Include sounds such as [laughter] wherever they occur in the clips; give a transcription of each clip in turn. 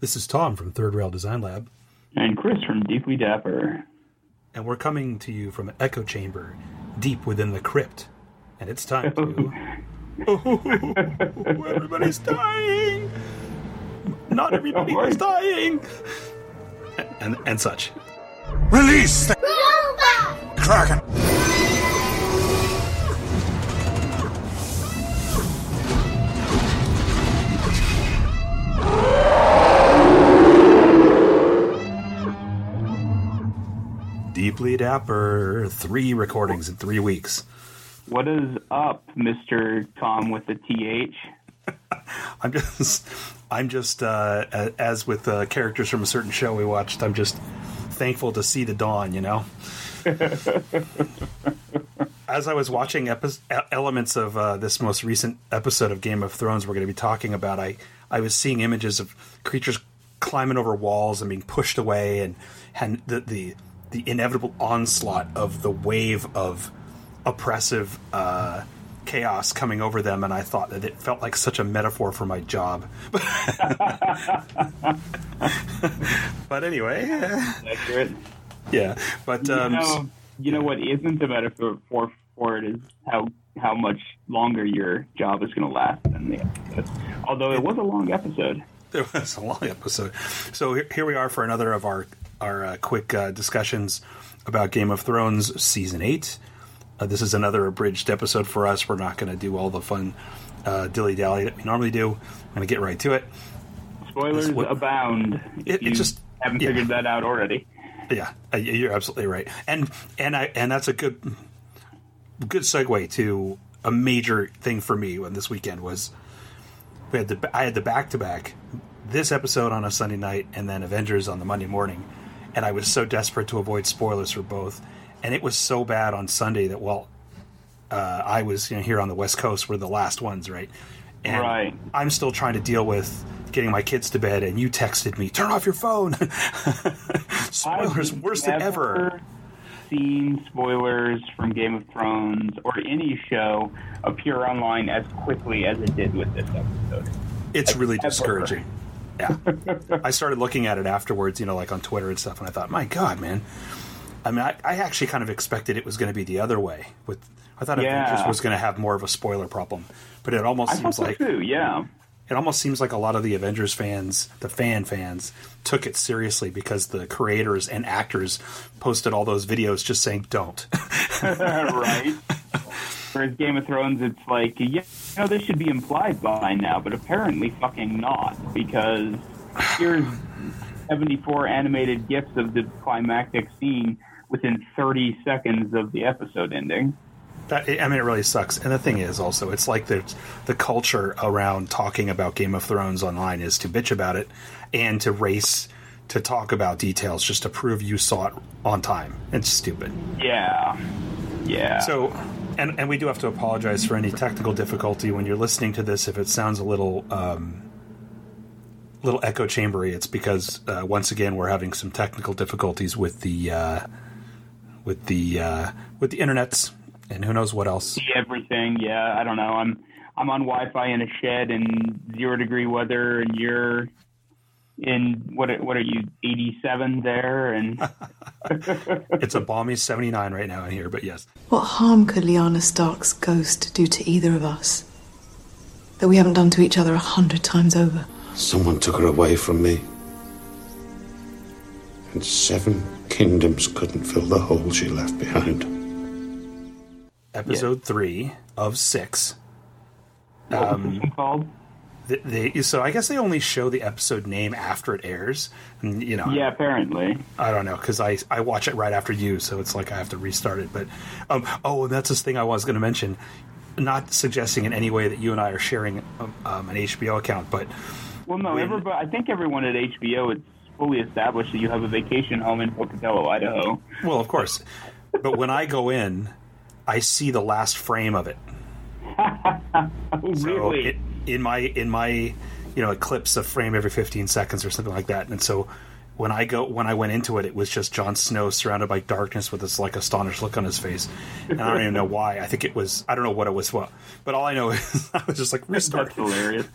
This is Tom from Third Rail Design Lab. And Chris from Deeply Dapper. And we're coming to you from an echo chamber deep within the crypt. And it's time to. [laughs] [laughs] oh, everybody's dying! Not everybody is dying! And, and such. Release the Kraken! Deeply Dapper, three recordings in three weeks. What is up, Mister Tom with the th? [laughs] I'm just, I'm just, uh, as with uh, characters from a certain show we watched. I'm just thankful to see the dawn. You know. [laughs] as I was watching epi- elements of uh, this most recent episode of Game of Thrones, we're going to be talking about. I I was seeing images of creatures climbing over walls and being pushed away, and and the the the inevitable onslaught of the wave of oppressive uh, chaos coming over them, and I thought that it felt like such a metaphor for my job. [laughs] but anyway, accurate. Yeah, but um, you, know, you know what isn't a metaphor for, for it is how how much longer your job is going to last than the episode. Although it was a long episode. It was a long episode. So here we are for another of our our uh, quick uh, discussions about Game of Thrones season eight. Uh, this is another abridged episode for us. We're not going to do all the fun uh, dilly dally that we normally do. I'm going to get right to it. Spoilers what, abound. It, it, just haven't yeah. figured that out already. Yeah, uh, you're absolutely right, and and I and that's a good good segue to a major thing for me when this weekend was we had the I had the back to back this episode on a Sunday night and then Avengers on the Monday morning and I was so desperate to avoid spoilers for both. And it was so bad on Sunday that well, uh, I was you know, here on the West Coast. We're the last ones, right? And right. I'm still trying to deal with getting my kids to bed, and you texted me, "Turn off your phone." [laughs] spoilers worse than ever. Seen spoilers from Game of Thrones or any show appear online as quickly as it did with this episode. It's really discouraging. Yeah. I started looking at it afterwards, you know, like on Twitter and stuff, and I thought, my God, man. I mean, I, I actually kind of expected it was going to be the other way. With I thought yeah. Avengers was going to have more of a spoiler problem, but it almost I seems so like too, yeah. It almost seems like a lot of the Avengers fans, the fan fans, took it seriously because the creators and actors posted all those videos just saying "don't." [laughs] right. Whereas Game of Thrones, it's like, yeah, you know, this should be implied by now, but apparently fucking not, because here's 74 animated gifs of the climactic scene within 30 seconds of the episode ending. That, I mean, it really sucks. And the thing is, also, it's like the the culture around talking about Game of Thrones online is to bitch about it and to race to talk about details just to prove you saw it on time. It's stupid. Yeah, yeah. So and and we do have to apologize for any technical difficulty when you're listening to this. If it sounds a little um, little echo chambery, it's because uh, once again we're having some technical difficulties with the uh, with the uh, with the internets, and who knows what else. Everything, yeah. I don't know. I'm I'm on Wi-Fi in a shed in zero degree weather, and you're in what what are you 87 there and [laughs] it's a balmy 79 right now in here but yes. What harm could Lyanna Stark's ghost do to either of us that we haven't done to each other a hundred times over? Someone took her away from me. And seven kingdoms couldn't fill the hole she left behind. Episode yeah. three of six. What um, was called they, so I guess they only show the episode name after it airs, and you know. Yeah, apparently. I don't know because I I watch it right after you, so it's like I have to restart it. But um, oh, and that's this thing I was going to mention. Not suggesting in any way that you and I are sharing um, um an HBO account, but well, no, when, everybody. I think everyone at HBO it's fully established that you have a vacation home in Pocatello, Idaho. Well, of course, but when I go in, I see the last frame of it. [laughs] oh, so really? It, in my in my you know eclipse a frame every 15 seconds or something like that and so when i go when i went into it it was just Jon Snow surrounded by darkness with this like astonished look on his face and i don't even know why i think it was i don't know what it was what but all i know [laughs] is i was just like restart That's hilarious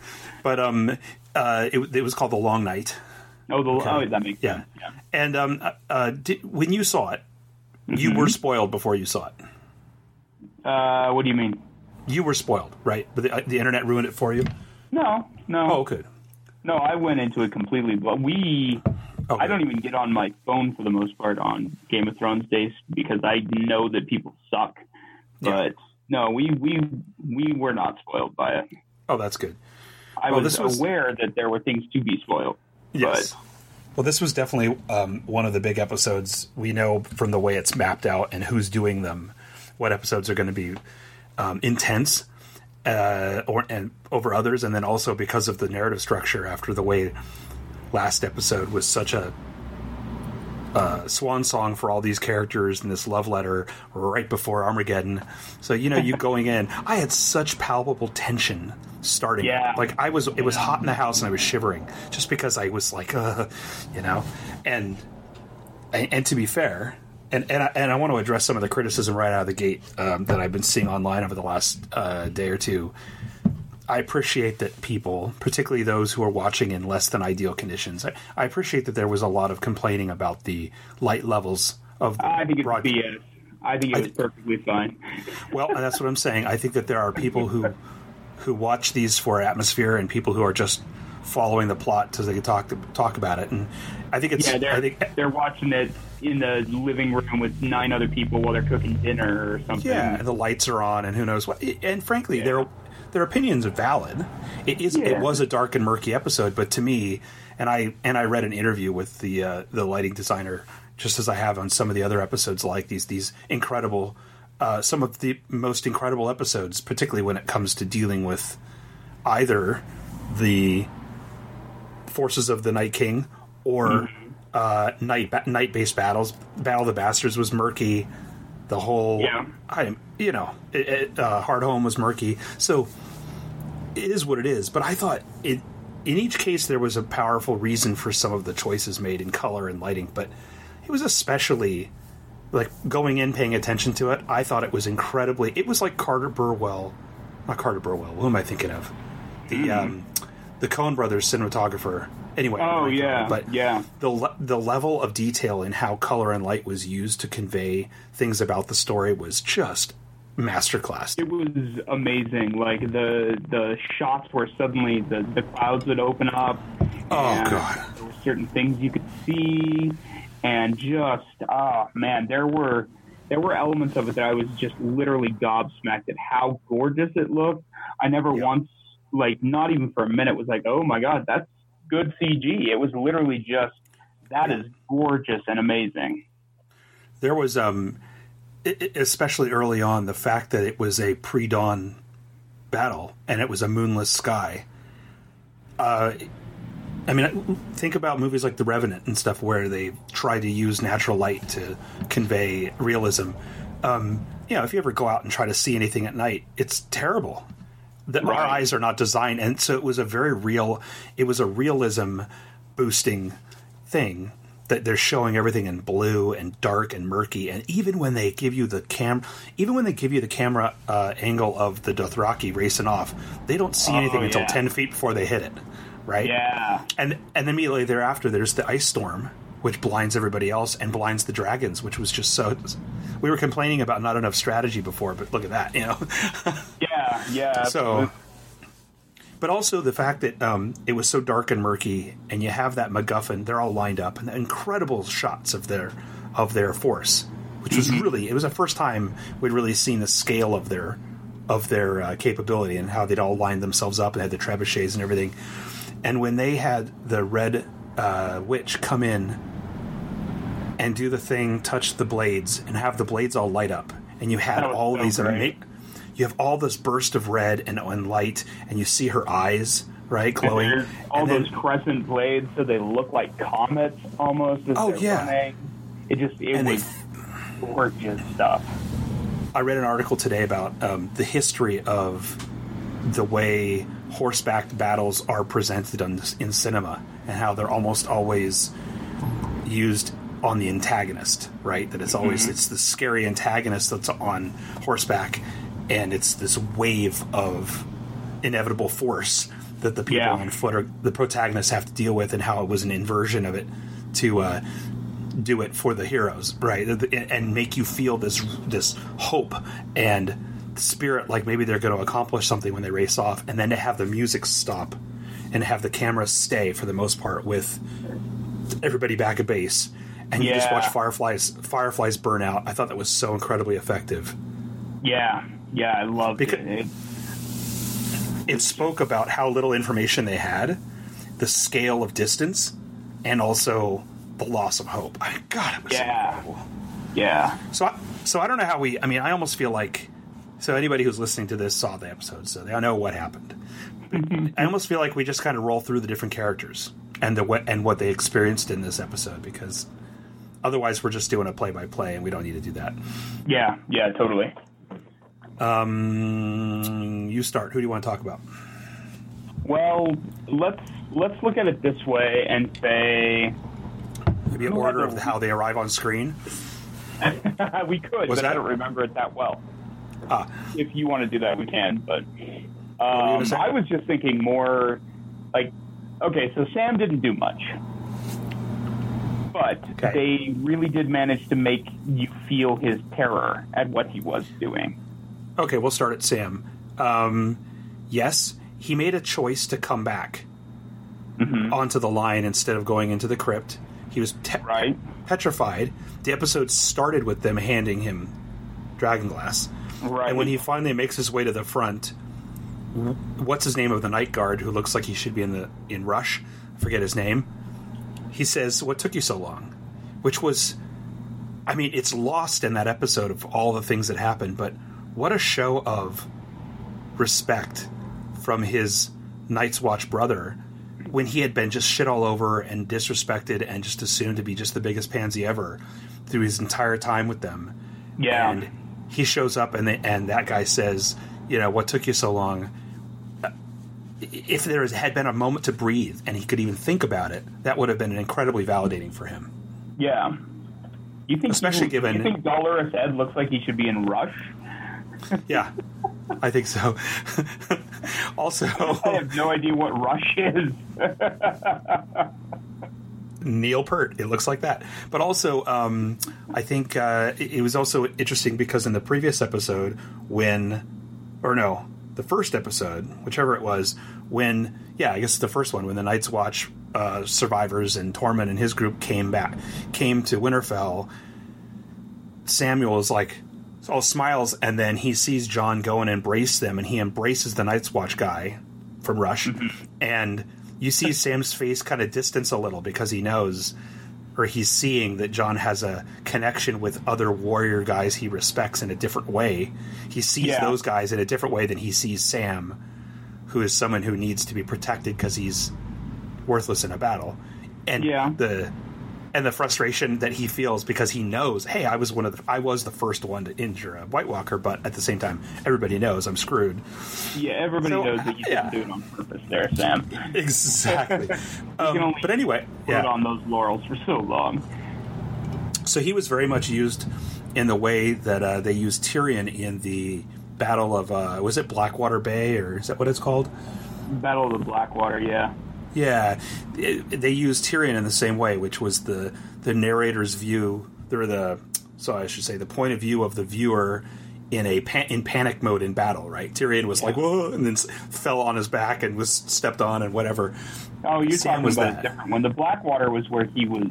but um uh it, it was called the long night Oh, the oh, that makes Yeah. sense. Yeah. And um, uh, uh, did, when you saw it, you Mm-hmm. were spoiled before you saw it. Uh, what do you mean? You were spoiled, right? But the, uh, the internet ruined it for you. No, no, Oh, good. no. I went into it completely, but we. Oh, I don't even get on my phone for the most part on Game of Thrones days because I know that people suck. Yeah. But no, we we we were not spoiled by it. Oh, that's good. I Well, was, was- aware that there were things to be spoiled. Yes. Well, this was definitely um, one of the big episodes. We know from the way it's mapped out and who's doing them, what episodes are going to be um, intense uh, or and over others, and then also because of the narrative structure after the way last episode was such a uh, swan song for all these characters and this love letter right before Armageddon. So you know, you [laughs] going in, I had such palpable tension starting. Yeah. Like I was, it was hot in the house and I was shivering just because I was like, uh, you know, and and, and to be fair. And, and, I, and I want to address some of the criticism right out of the gate um, that I've been seeing online over the last uh, day or two. I appreciate that people, particularly those who are watching in less than ideal conditions, I, I appreciate that there was a lot of complaining about the light levels of the I think it's broad- BS. I think it was perfectly fine. well, that's what I'm saying. I think that there are people who who watch these for atmosphere and people who are just following the plot so they can talk talk about it. And I think it's Yeah, they're I think they're watching it in the living room with nine other people while they're cooking dinner or something. yeah, and the lights are on and who knows what. And frankly, their their opinions are valid. It is Yeah. it was a dark and murky episode, but to me, and I and I read an interview with the uh, the lighting designer just as I have on some of the other episodes like these these incredible uh, some of the most incredible episodes, particularly when it comes to dealing with either the forces of the Night King or Mm-hmm. Uh, night ba- night based battles. Battle of the Bastards was murky. The whole, Yeah. I you know, it, it, uh, Hardhome was murky. So it is what it is. But I thought it. In each case, there was a powerful reason for some of the choices made in color and lighting, but it was especially like going in, paying attention to it. I thought it was incredibly. It was like Carter Burwell, not Carter Burwell. Who am I thinking of? The um, the Coen Brothers cinematographer. Anyway. Oh, yeah, but yeah. the le- the level of detail in how color and light was used to convey things about the story was just masterclass. It was amazing. Like the the shots where suddenly the, the clouds would open up. Oh, God. There were certain things you could see, and just oh man, there were there were elements of it that I was just literally gobsmacked at how gorgeous it looked. I never Yeah. once, like, not even for a minute, was like, oh my god, that's good CG. It was literally just that is gorgeous and amazing. there was um especially early on the fact that it was a pre-dawn battle and it was a moonless sky uh i mean think about movies like the revenant and stuff where they try to use natural light to convey realism um you know if you ever go out and try to see anything at night it's terrible the, our eyes are not designed. And so it was a very real it was a realism boosting thing that they're showing everything in blue and dark and murky. And even when they give you the cam even when they give you the camera uh, angle of the Dothraki racing off they don't see Oh, anything until 10 feet before they hit it right? Yeah. and and immediately thereafter there's the ice storm which blinds everybody else and blinds the dragons which was just so we were complaining about not enough strategy before but look at that you know? [laughs] Yeah, yeah. so but also the fact that um, it was so dark and murky and you have that macguffin they're all lined up and the incredible shots of their of their force which was really it was the first time we'd really seen the scale of their of their uh, capability and how they'd all lined themselves up and had the trebuchets and everything and when they had the red uh, witch come in and do the thing touch the blades and have the blades all light up and you had all so these great. ama- you have all this burst of red and, and light and you see her eyes right And glowing there's all and then- those crescent blades, so they look like comets almost. As Oh, yeah. running. It just it And they was gorgeous stuff. I read an article today about um, the history of the way horseback battles are presented on, in cinema and how they're almost always used on the antagonist, right? That it's always it's the scary antagonist that's on horseback, and it's this wave of inevitable force that the people Yeah. on foot are the protagonists have to deal with, and how it was an inversion of it to uh, do it for the heroes, right? And make you feel this this hope and spirit, like maybe they're going to accomplish something when they race off, and then to have the music stop and have the camera stay for the most part with everybody back at base, and you just watch fireflies fireflies burn out. I thought that was so incredibly effective. Yeah, yeah, I loved Because- it. it. Spoke about how little information they had, the scale of distance, and also the loss of hope. I, God, it was so Yeah. incredible. Yeah, So, I, so I don't know how we. I mean, I almost feel like. So anybody who's listening to this saw the episode, so they know what happened. [laughs] I almost feel like we just kind of roll through the different characters and the what and what they experienced in this episode because otherwise we're just doing a play by play and we don't need to do that. yeah, yeah, totally. Um, you start. Who do you want to talk about? Well, let's let's look at it this way and say Maybe an order of how they arrive on screen. [laughs] we could, Was but I don't remember it that well. Ah, If you want to do that, we can. But um. I was just thinking more like, okay, so Sam didn't do much, but Okay. they really did manage to make you feel his terror at what he was doing. Okay, we'll start at Sam. Um, yes, he made a choice to come back onto the line instead of going into the crypt. He was te- Right. petrified. The episode started with them handing him Dragonglass. Right. And when he finally makes his way to the front, what's his name of the night guard who looks like he should be in the in Rush? I forget his name. He says, "What took you so long?" Which was, I mean, it's lost in that episode of all the things that happened. But what a show of respect from his Night's Watch brother when he had been just shit all over and disrespected and just assumed to be just the biggest pansy ever through his entire time with them. Yeah. And he shows up and they, and that guy says, you know, what took you so long? If there had been a moment to breathe and he could even think about it, that would have been incredibly validating for him. yeah. You think Especially you, given- you think Dolorous Edd looks like he should be in Rush? Yeah, I think so. [laughs] also, I have no idea what Rush is. Neil Peart. It looks like that. But also, um, I think uh, it, it was also interesting because in the previous episode, when, or no, the first episode, whichever it was, when, yeah, I guess the first one, when the Night's Watch uh, survivors and Tormund and his group came back, came to Winterfell, Samwell is like, all smiles, and then he sees Jon go and embrace them, and he embraces the Night's Watch guy from Rush, mm-hmm. and you see [laughs] Sam's face kind of distance a little because he knows, or he's seeing that Jon has a connection with other warrior guys he respects in a different way. He sees Yeah. those guys in a different way than he sees Sam, who is someone who needs to be protected because he's worthless in a battle, and Yeah. the and the frustration that he feels because he knows, hey, I was one of the, I was the first one to injure a White Walker, but at the same time, everybody knows I'm screwed. yeah, everybody So, knows that you yeah. didn't do it on purpose there, Sam. [laughs] Exactly. [laughs] um, but anyway, yeah. on those laurels for so long. So he was very much used in the way that uh, they used Tyrion in the Battle of uh, was it Blackwater Bay or is that what it's called? Battle of the Blackwater, yeah. Yeah, it, they used Tyrion in the same way, which was the the narrator's view, or the so I should say the point of view of the viewer in a pan, in panic mode in battle. Right, Tyrion was like whoa, and then s- fell on his back and was stepped on and whatever. Oh, you're Sam talking was about that. a different one. The Blackwater was where he was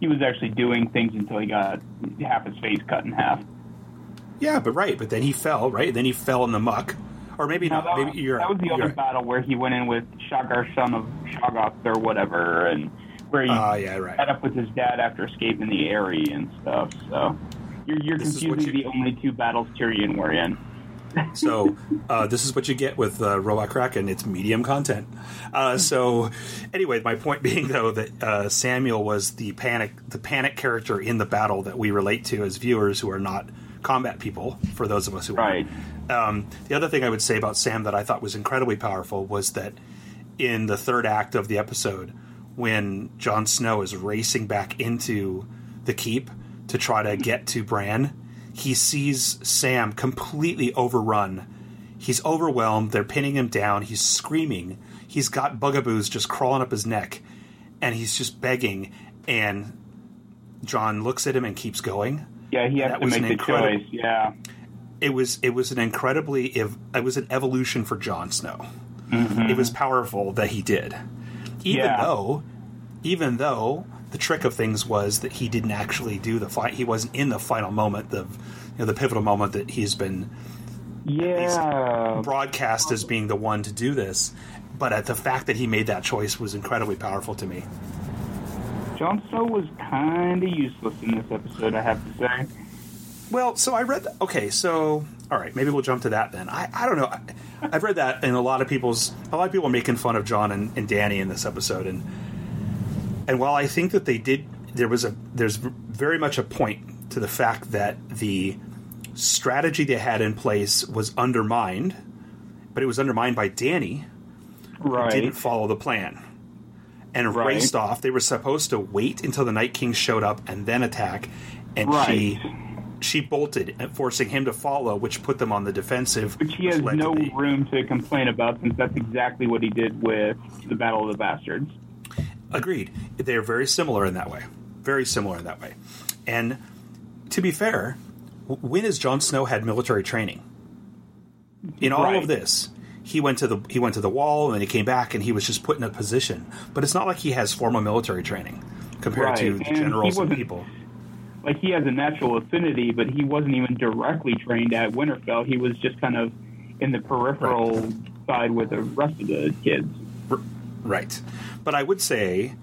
he was actually doing things until he got half his face cut in half. Yeah, but right, but then he fell. Right, then he fell in the muck, or maybe No, not. that, maybe you're that was the other battle where he went in with Shagar, son of Shaggoth or whatever, and where he Ah, yeah, right. met up with his dad after escaping the Eyrie and stuff. So you're, you're This confusing you- the only two battles Tyrion were in. [laughs] So uh, this is what you get with uh, Robot Kraken. It's medium content. Uh, so anyway, my point being though that uh, Samwell was the panic, the panic character in the battle that we relate to as viewers who are not combat people. For those of us who Right. are. Um, the other thing I would say about Sam that I thought was incredibly powerful was that in the third act of the episode, when Jon Snow is racing back into the keep to try to get to Bran, he sees Sam completely overrun. He's overwhelmed. They're pinning him down. He's screaming. he's got bugaboos just crawling up his neck, and he's just begging, and Jon looks at him and keeps going. Yeah, he has to make the incredible- choice. Yeah. It was it was an incredibly it was an evolution for Jon Snow. Mm-hmm. It was powerful that he did, even Yeah. though, even though the trick of things was that he didn't actually do the fight. He wasn't in the final moment, the you know the pivotal moment that he's been Yeah. broadcast as being the one to do this. But at the fact that he made that choice was incredibly powerful to me. Jon Snow was kind of useless in this episode, I have to say. Well, so I read. Okay, so all right, maybe we'll jump to that then. I, I don't know. I, I've read that, and a lot of people's a lot of people are making fun of Jon and, and Dany in this episode, and and while I think that they did, there was a there's very much a point to the fact that the strategy they had in place was undermined, but it was undermined by Dany, Right. didn't follow the plan and Right. raced off. They were supposed to wait until the Night King showed up and then attack, and Right. she bolted, uh, forcing him to follow, which put them on the defensive. Which he has to no the- room to complain about since that's exactly what he did with the Battle of the Bastards. Agreed. They're very similar in that way. Very similar in that way. And to be fair, when has Jon Snow had military training? In all Right. of this, he went to the he went to the wall and then he came back and he was just put in a position. But it's not like he has formal military training compared to Right. the And generals and people. Like he has a natural affinity, but he wasn't even directly trained at Winterfell. He was just kind of in the peripheral side with the rest of the kids. Right. But I would say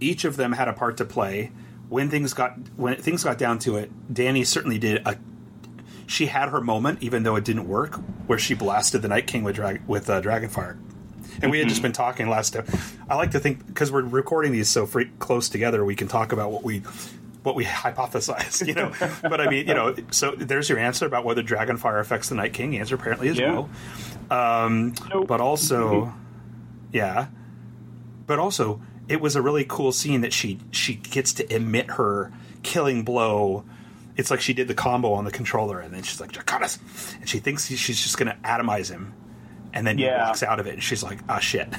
each of them had a part to play. When things got when things got down to it, Dany certainly did a. She had her moment, even though it didn't work, where she blasted the Night King with drag, with uh, Dragonfire. And we had just been talking last time. I like to think because we're recording these so free, close together, we can talk about what we what we [laughs] hypothesize, you know. but I mean, you know, so there's your answer about whether Dragonfire affects the Night King. The answer apparently is Yeah. no. Um, but also, yeah, but also it was a really cool scene that she she gets to emit her killing blow. It's like she did the combo on the controller, and then she's like Dracarys, and she thinks she's just going to atomize him, and then he walks out of it, and she's like, "Ah, shit." [laughs]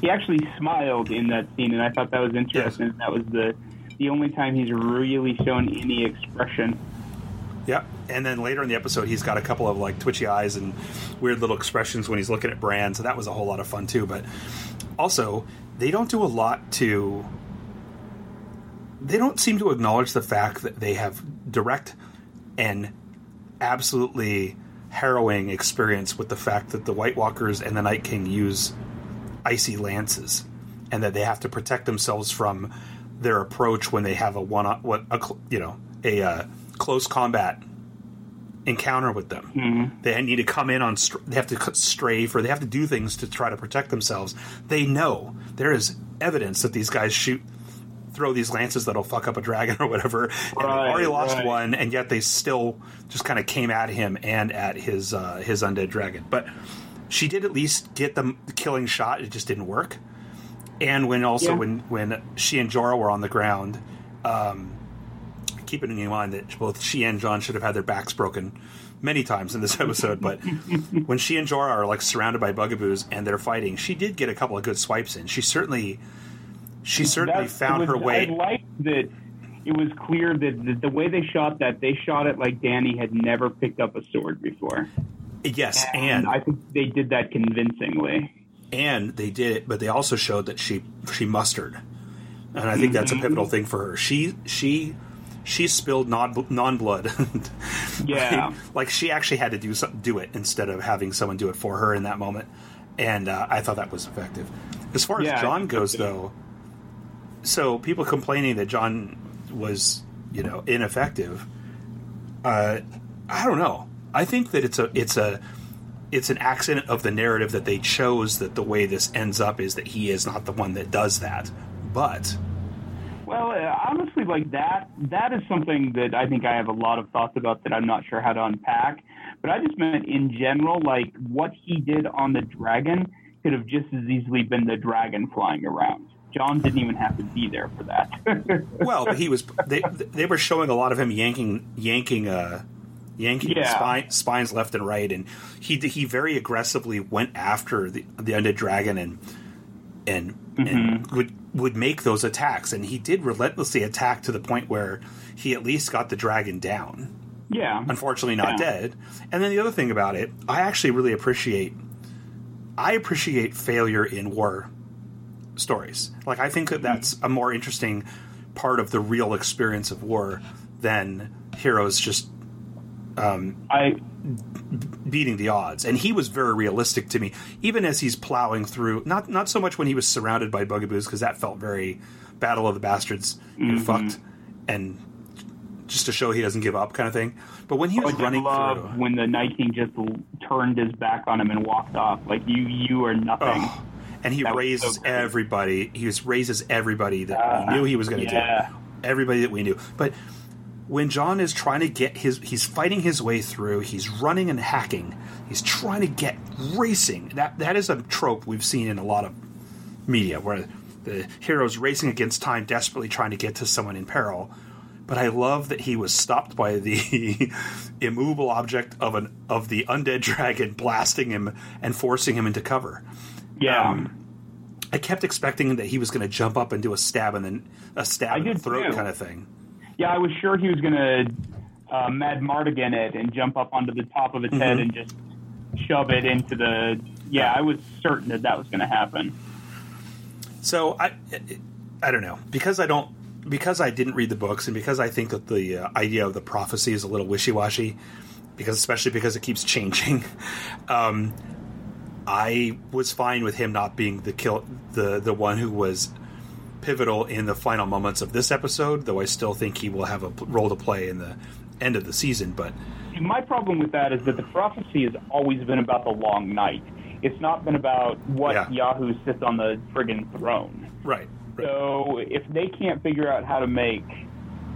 He actually smiled in that scene, and I thought that was [laughs] interesting. That was the the only time he's really shown any expression. Yeah, and then later in the episode, he's got a couple of like twitchy eyes and weird little expressions when he's looking at Bran. So that was a whole lot of fun too. But also, they don't do a lot to. They don't seem to acknowledge the fact that they have direct and absolutely harrowing experience with the fact that the White Walkers and the Night King use icy lances, and that they have to protect themselves from their approach when they have a one what a you know a uh, close combat encounter with them. They need to come in on they have to strafe or they have to do things to try to protect themselves. They know there is evidence that these guys shoot throw these lances that'll fuck up a dragon or whatever. And they've already lost right. one, and yet they still just kind of came at him and at his uh, his undead dragon. But she did at least get the killing shot. It just didn't work. And when also Yeah. when when she and Jorah were on the ground, um, keeping in mind that both she and Jon should have had their backs broken many times in this [laughs] episode, but when she and Jorah are like surrounded by bugaboos and they're fighting, she did get a couple of good swipes in. She certainly, she certainly That- found it her way. I liked that it was clear that the, the way they shot that, they shot it like Dany had never picked up a sword before. yes, and I think they did that convincingly. And they did it, but they also showed that she she mustered, and I think that's a pivotal thing for her. She she she spilled non non blood. [laughs] Yeah. like she actually had to do do it instead of having someone do it for her in that moment, and uh, I thought that was effective. As far as Yeah, I Jon goes, though, so people complaining that Jon was you know ineffective. Uh, I don't know. I think that it's a it's a it's an accident of the narrative that they chose that the way this ends up is that he is not the one that does that. But Well, uh, honestly, like that, that is something that I think I have a lot of thoughts about that I'm not sure how to unpack. But I just meant in general, like what he did on the dragon could have just as easily been the dragon flying around. Jon didn't even have to be there for that. [laughs] well, he was they they were showing a lot of him yanking yanking uh yanking Yeah. spine, spines left and right, and he he very aggressively went after the the undead dragon and and Mm-hmm. and would would make those attacks, and he did relentlessly attack to the point where he at least got the dragon down. Yeah. Unfortunately, not Yeah. dead. And then the other thing about it, I actually really appreciate. I appreciate failure in war stories. Like I think that that's a more interesting part of the real experience of war than heroes just I beating the odds. And he was very realistic to me, even as he's plowing through. Not not so much when he was surrounded by bugaboos, because that felt very Battle of the Bastards, you're Mm-hmm. fucked, and just to show he doesn't give up, kind of thing. But when he was did running through, when the Night King just turned his back on him and walked off. Like you, you are nothing. oh, and he That raises so everybody. He was raises everybody that Ah, we knew he was going to yeah. do. Everybody that we knew, but. When Jon is trying to get his, he's fighting his way through. He's running and hacking. He's trying to get racing. That that is a trope we've seen in a lot of media where the hero's racing against time, desperately trying to get to someone in peril. But I love that he was stopped by the [laughs] immovable object of an of the undead dragon blasting him and forcing him into cover. Yeah. Um, I kept expecting that he was going to jump up and do a stab and then a stab I in the throat too. kind of thing. Yeah, I was sure he was going to uh, Madmartigan it and jump up onto the top of its head Mm-hmm. and just shove it into the. Yeah, I was certain that that was going to happen. So I, I don't know because I don't because I didn't read the books and because I think that the uh, idea of the prophecy is a little wishy washy, because especially because it keeps changing. [laughs] Um, I was fine with him not being the kill the the one who was pivotal in the final moments of this episode, though I still think he will have a role to play in the end of the season. But My problem with that is that the prophecy has always been about the long night. It's not been about what Yeah. Yahoo sits on the friggin' throne. right, right. So if they can't figure out how to make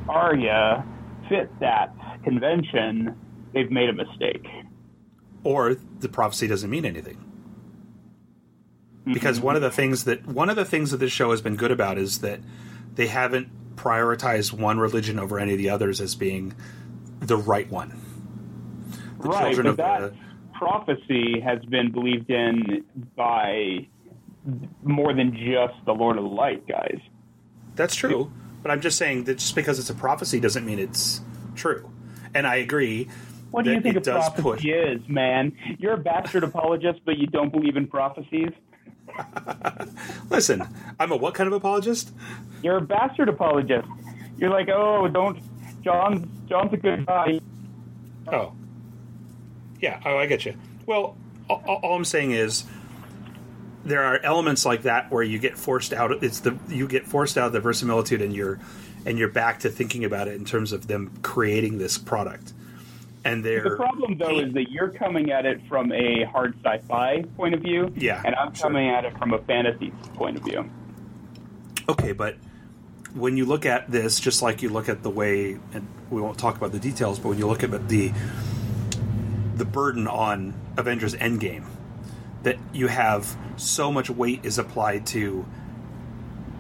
Arya fit that convention, they've made a mistake. or the prophecy doesn't mean anything. Because mm-hmm. one of the things that one of the things that this show has been good about is that they haven't prioritized one religion over any of the others as being the right one. The right, children but of that the prophecy has been believed in by more than just the Lord of the Light guys. That's true, but I'm just saying that just because it's a prophecy doesn't mean it's true. And I agree. What do you think a does prophecy push. is, man? You're a bastard apologist, but you don't believe in prophecies. [laughs] Listen, I'm a what kind of apologist? You're a bastard apologist. You're like, oh, don't. Jon, Jon's a good guy. Oh, yeah. Oh, I get you. Well, all, all I'm saying is there are elements like that where you get forced out. It's the you get forced out of the verisimilitude, and you're and you're back to thinking about it in terms of them creating this product. And they're The problem, though, is that you're coming at it from a hard sci-fi point of view, Yeah, and I'm sure. coming at it from a fantasy point of view. Okay, but when you look at this, just like you look at the way, and we won't talk about the details, but when you look at the the burden on Avengers Endgame, that you have so much weight is applied to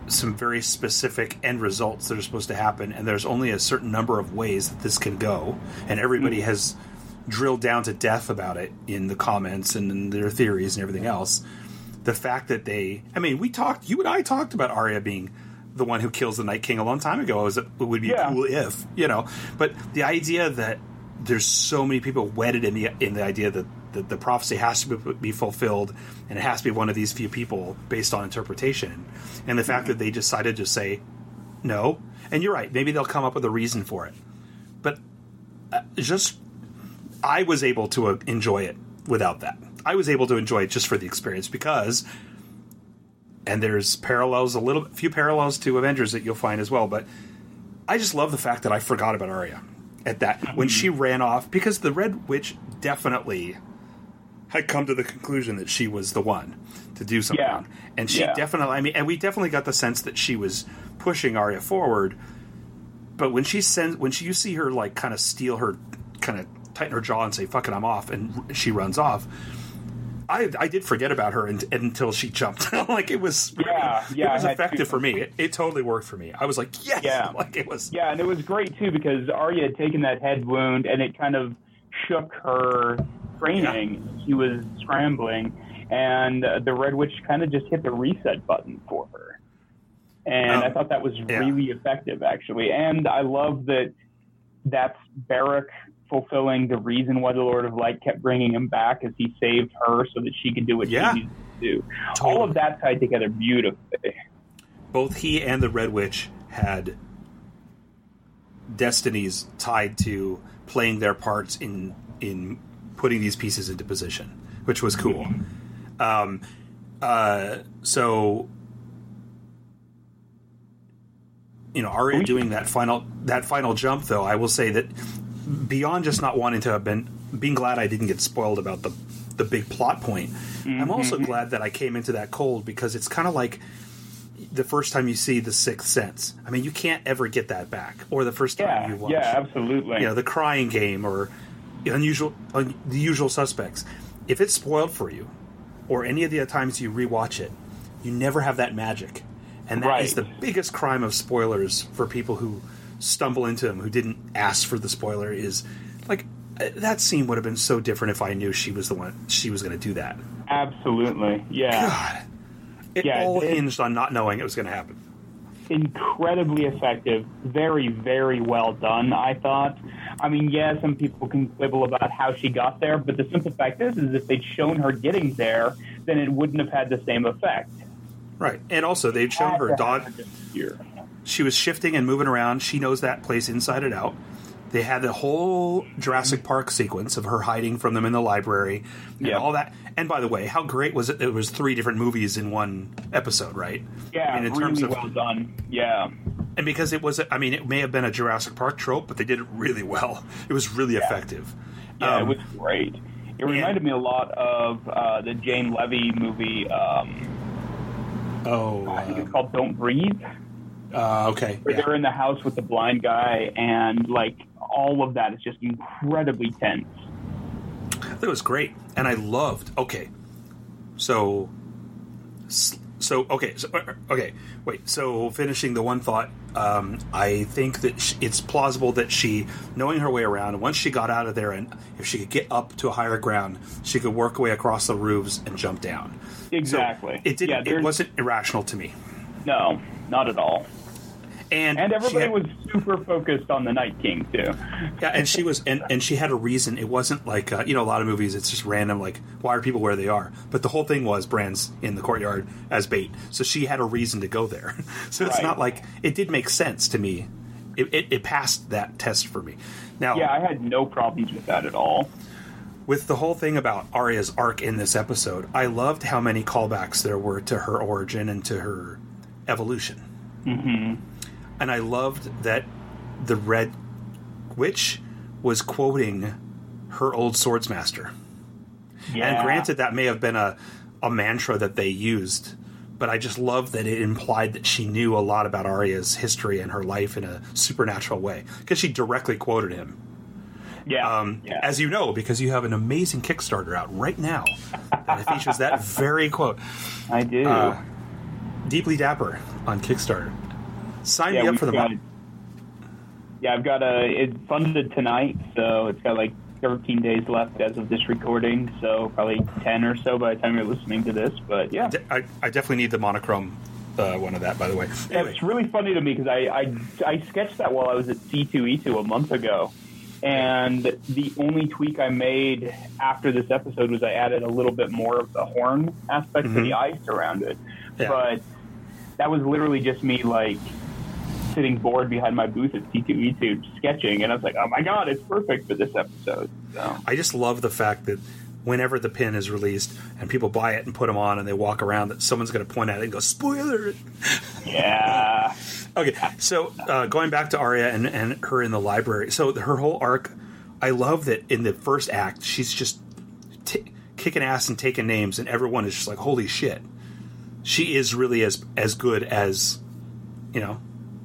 some very specific end results that are supposed to happen, and there's only a certain number of ways that this can go, and everybody mm. has drilled down to death about it in the comments and in their theories and everything else. The fact that they, I mean, we talked, you and I talked about Arya being the one who kills the Night King a long time ago. It, was, it would be Yeah. cool if, you know, but the idea that there's so many people wedded in the in the idea that the, the prophecy has to be, be fulfilled and it has to be one of these few people based on interpretation, and the fact that they decided to say no, and you're right, maybe they'll come up with a reason for it, but uh, just I was able to uh, enjoy it without that. I was able to enjoy it just for the experience because, and there's parallels, a little few parallels to Avengers that you'll find as well. But I just love the fact that I forgot about Arya at that when she ran off because the Red Witch definitely had come to the conclusion that she was the one to do something, Yeah. and she Yeah. definitely. I mean, and we definitely got the sense that she was pushing Arya forward. But when she sends, when she, you see her like kind of steal her, kind of tighten her jaw and say "fuck it, I'm off," and she runs off. I, I did forget about her and, until she jumped. [laughs] like it was, Yeah, yeah, it was effective for me. It, it totally worked for me. I was like, yes, Yeah. [laughs] like it was. Yeah, and it was great too because Arya had taken that head wound and it kind of shook her training. She was scrambling, and uh, the Red Witch kind of just hit the reset button for her. And I Um, thought that was yeah. really effective, actually. And I love that that's Beric fulfilling the reason why the Lord of Light kept bringing him back, is he saved her so that she could do what Yeah. she needed to do. Totally. All of that tied together beautifully. both he and the Red Witch had destinies tied to playing their parts in in putting these pieces into position, which was cool. Um, uh, so you know, Arya doing that final that final jump, though, I will say that beyond just not wanting to have been being glad I didn't get spoiled about the the big plot point, I'm also glad that I came into that cold because it's kind of like the first time you see the Sixth Sense. I mean, you can't ever get that back, or the first time Yeah, you watch, yeah, absolutely. you know, the Crying Game or unusual, un, the Usual Suspects. If it's spoiled for you, or any of the other times you rewatch it, you never have that magic, and that is Right. the biggest crime of spoilers for people who stumble into them who didn't ask for the spoiler. Is like uh, that scene would have been so different if I knew she was the one she was going to do that. Absolutely. Yeah. God, it Yeah, all it- hinged on not knowing it was going to happen. incredibly effective, very, very well done, I thought. I mean, yeah, some people can quibble about how she got there, but the simple fact is, is if they'd shown her getting there, then it wouldn't have had the same effect. Right, and also they'd shown her dog. have her disappear. she was shifting and moving around. She knows that place inside and out. They had the whole Jurassic Park sequence of her hiding from them in the library and Yeah. all that. And by the way, how great was it? It was three different movies in one episode, right? Yeah, I mean, in really terms of, well done. Yeah. and because it was, I mean, it may have been a Jurassic Park trope, but they did it really well. It was really effective. Yeah, Um, it was great. It reminded me a lot of uh, the Jane Levy movie. Um, oh, I think it's uh, called Don't Breathe. uh, okay. Where yeah. they're in the house with the blind guy, and like all of that is just incredibly tense. It was great, and I loved. Okay, so, so okay, so uh, okay, wait. So finishing the one thought, um, I think that sh- it's plausible that she, knowing her way around, once she got out of there, and if she could get up to a higher ground, she could work her way across the roofs and jump down. So Exactly. it didn't. Yeah, it wasn't irrational to me. No, not at all. And And everybody had- was super focused on the Night King too. Yeah, and she was, and, and she had a reason. It wasn't like uh, you know a lot of movies. It's just random. Like why are people where they are? But the whole thing was Bran's in the courtyard as bait, so she had a reason to go there. [laughs] so it's Right. not like it did make sense to me. It, it, it passed that test for me. Now, Yeah, I had no problems with that at all. with the whole thing about Arya's arc in this episode, I loved how many callbacks there were to her origin and to her evolution. Mm-hmm. And I loved that the Red Witch was quoting her old swordsmaster. Yeah. And granted, that may have been a, a mantra that they used, but I just love that it implied that she knew a lot about Arya's history and her life in a supernatural way because she directly quoted him. yeah, Um, yeah. As you know, because you have an amazing Kickstarter out right now that features that [laughs] very quote. I do. uh, Deeply Dapper on Kickstarter. Sign yeah, me up for the got- Yeah, I've got a. It's funded tonight, so it's got like 13 days left as of this recording. So probably 10 or so by the time you're listening to this. But yeah, I, I definitely need the monochrome uh, one of that, by the way. Yeah, Anyway, it's really funny to me because I, I I sketched that while I was at C2E2 a month ago, and the only tweak I made after this episode was I added a little bit more of the horn aspect to the ice around it. Yeah. But that was literally just me like sitting bored behind my booth at C2E2 sketching, and I was like, oh my god, it's perfect for this episode. So I just love the fact that whenever the pin is released and people buy it and put them on and they walk around, that someone's going to point at it and go, spoiler! yeah, [laughs] Okay, so uh, going back to Arya and, and her in the library. So her whole arc, I love that in the first act, she's just t- kicking ass and taking names, and everyone is just like, holy shit. She is really as as good as, you know,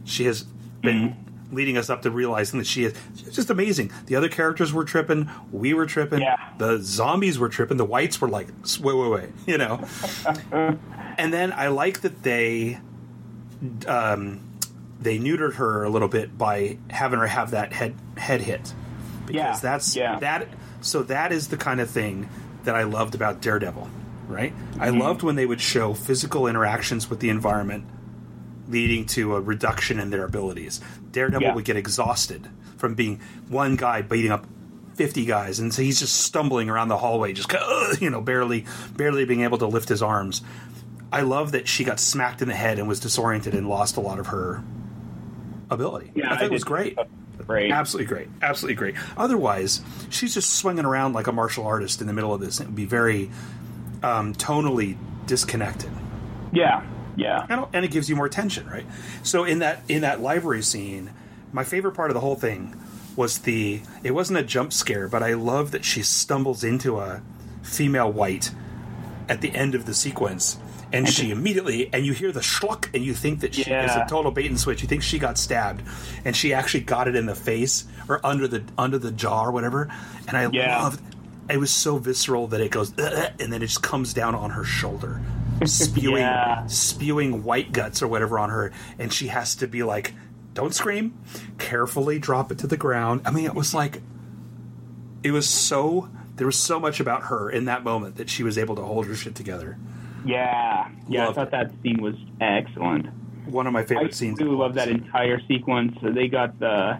she has been leading us up to realizing that she is just amazing. The other characters were tripping, we were tripping, Yeah. the zombies were tripping, the whites were like, wait, wait, wait, [laughs] you know. [laughs] and then I like that they um, they neutered her a little bit by having her have that head head hit because Yeah, that's yeah. that So that is the kind of thing that I loved about Daredevil, right? I Mm-hmm. loved when they would show physical interactions with the environment leading to a reduction in their abilities. Daredevil Yeah. would get exhausted from being one guy beating up 50 guys and so he's just stumbling around the hallway just uh, you know barely barely being able to lift his arms. I love that she got smacked in the head and was disoriented and lost a lot of her ability. Yeah, I thought I it was great. Great. Absolutely great. Absolutely great. Otherwise, she's just swinging around like a martial artist in the middle of this. It would be very um, tonally disconnected, Yeah. Yeah. and, and it gives you more tension, right? So in that in that library scene, my favorite part of the whole thing was the. It wasn't a jump scare, but I love that she stumbles into a female white at the end of the sequence. And she immediately, and you hear the schluck, and you think that she is a total bait and switch. You think she got stabbed, and she actually got it in the face or under the under the jaw or whatever. And I Yeah. loved. It was so visceral that it goes, and then it just comes down on her shoulder, spewing Yeah. spewing white guts or whatever on her, and she has to be like, "Don't scream, carefully drop it to the ground." I mean, it was like, it was so. There was so much about her in that moment that she was able to hold her shit together. Yeah. Yeah. Loved I thought that scene was excellent. One of my I favorite scenes. really love that entire sequence. So They got the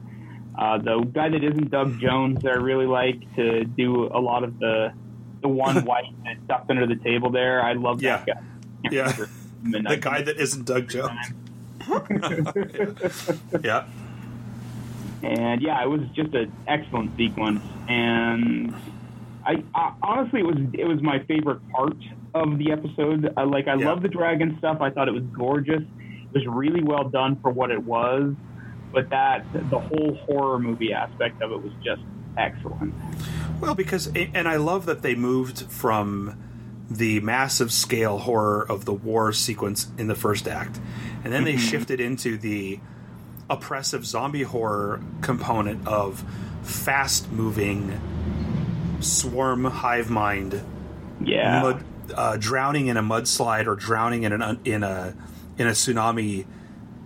uh, the guy that isn't Doug Jones that I really like to do a lot of the the one [laughs] white that's tucked under the table there. I love that Yeah. guy. Yeah. [laughs] the Midnight. guy that isn't Doug Jones. [laughs] yeah, and yeah, it was just an excellent sequence. And I, I honestly, it was it was my favorite part of the episode. I, like I Yeah. love the dragon stuff. I thought it was gorgeous. It was really well done for what it was. But that the whole horror movie aspect of it was just excellent. Well, because and I love that they moved from the massive scale horror of the war sequence in the first act, and then they shifted into the oppressive zombie horror component of fast moving swarm hive mind Yeah. mud, uh, drowning in a mudslide or drowning in an in a in a tsunami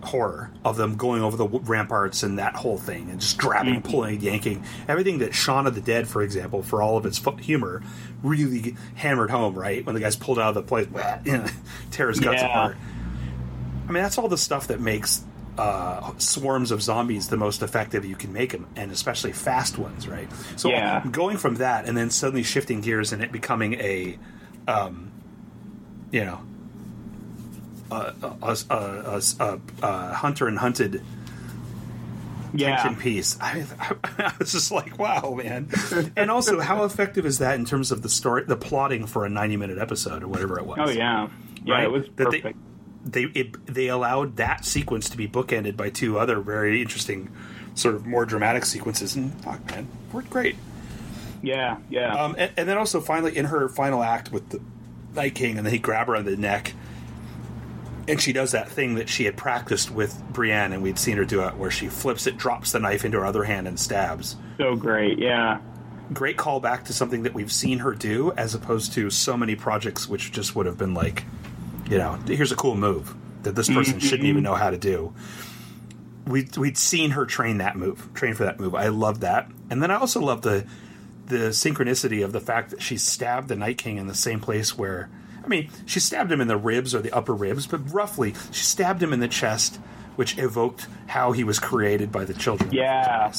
horror of them going over the w- ramparts and that whole thing and just grabbing, pulling, yanking everything that Shaun of the Dead, for example, for all of its humor, really hammered home. Right when the guy's pulled out of the place, [laughs] you know, tear his guts Yeah. apart. I mean, that's all the stuff that makes uh, swarms of zombies the most effective you can make them, and especially fast ones, right? So Yeah. going from that and then suddenly shifting gears and it becoming a, um, you know, a, a, a, a, hunter and hunted yeah. tension piece. I, [laughs] I was just like, wow, man. [laughs] and also, how effective is that in terms of the story, the plotting for a ninety-minute episode or whatever it was? Oh yeah. Yeah, Right? it was That they- perfect. they it, they allowed that sequence to be bookended by two other very interesting, sort of more dramatic sequences, and fuck, man, worked great. yeah, yeah. Um, and, and then also finally in her final act with the Night King, and then he grab her on the neck, and she does that thing that she had practiced with Brienne, and we'd seen her do it, where she flips it, drops the knife into her other hand, and stabs. so great. Yeah. Great callback to something that we've seen her do, as opposed to so many projects which just would have been like, you know, here's a cool move that this person mm-hmm. shouldn't even know how to do. We we'd seen her train that move, train for that move. I love that, and then I also love the the synchronicity of the fact that she stabbed the Night King in the same place where, I mean, she stabbed him in the ribs or the upper ribs, but roughly she stabbed him in the chest, which evoked how he was created by the children. Yeah.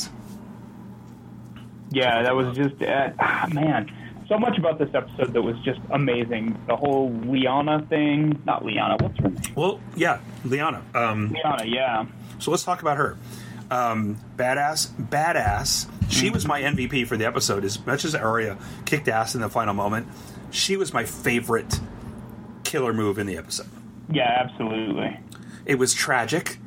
Yeah, that was just uh, ah, man. So much about this episode that was just amazing. The whole Lyanna thing, not Lyanna. What's her name? Well, yeah, Lyanna. Um, Lyanna. Yeah. So let's talk about her. Um, badass, badass. She was my MVP for the episode. As much as Arya kicked ass in the final moment, she was my favorite killer move in the episode. Yeah, absolutely. It was tragic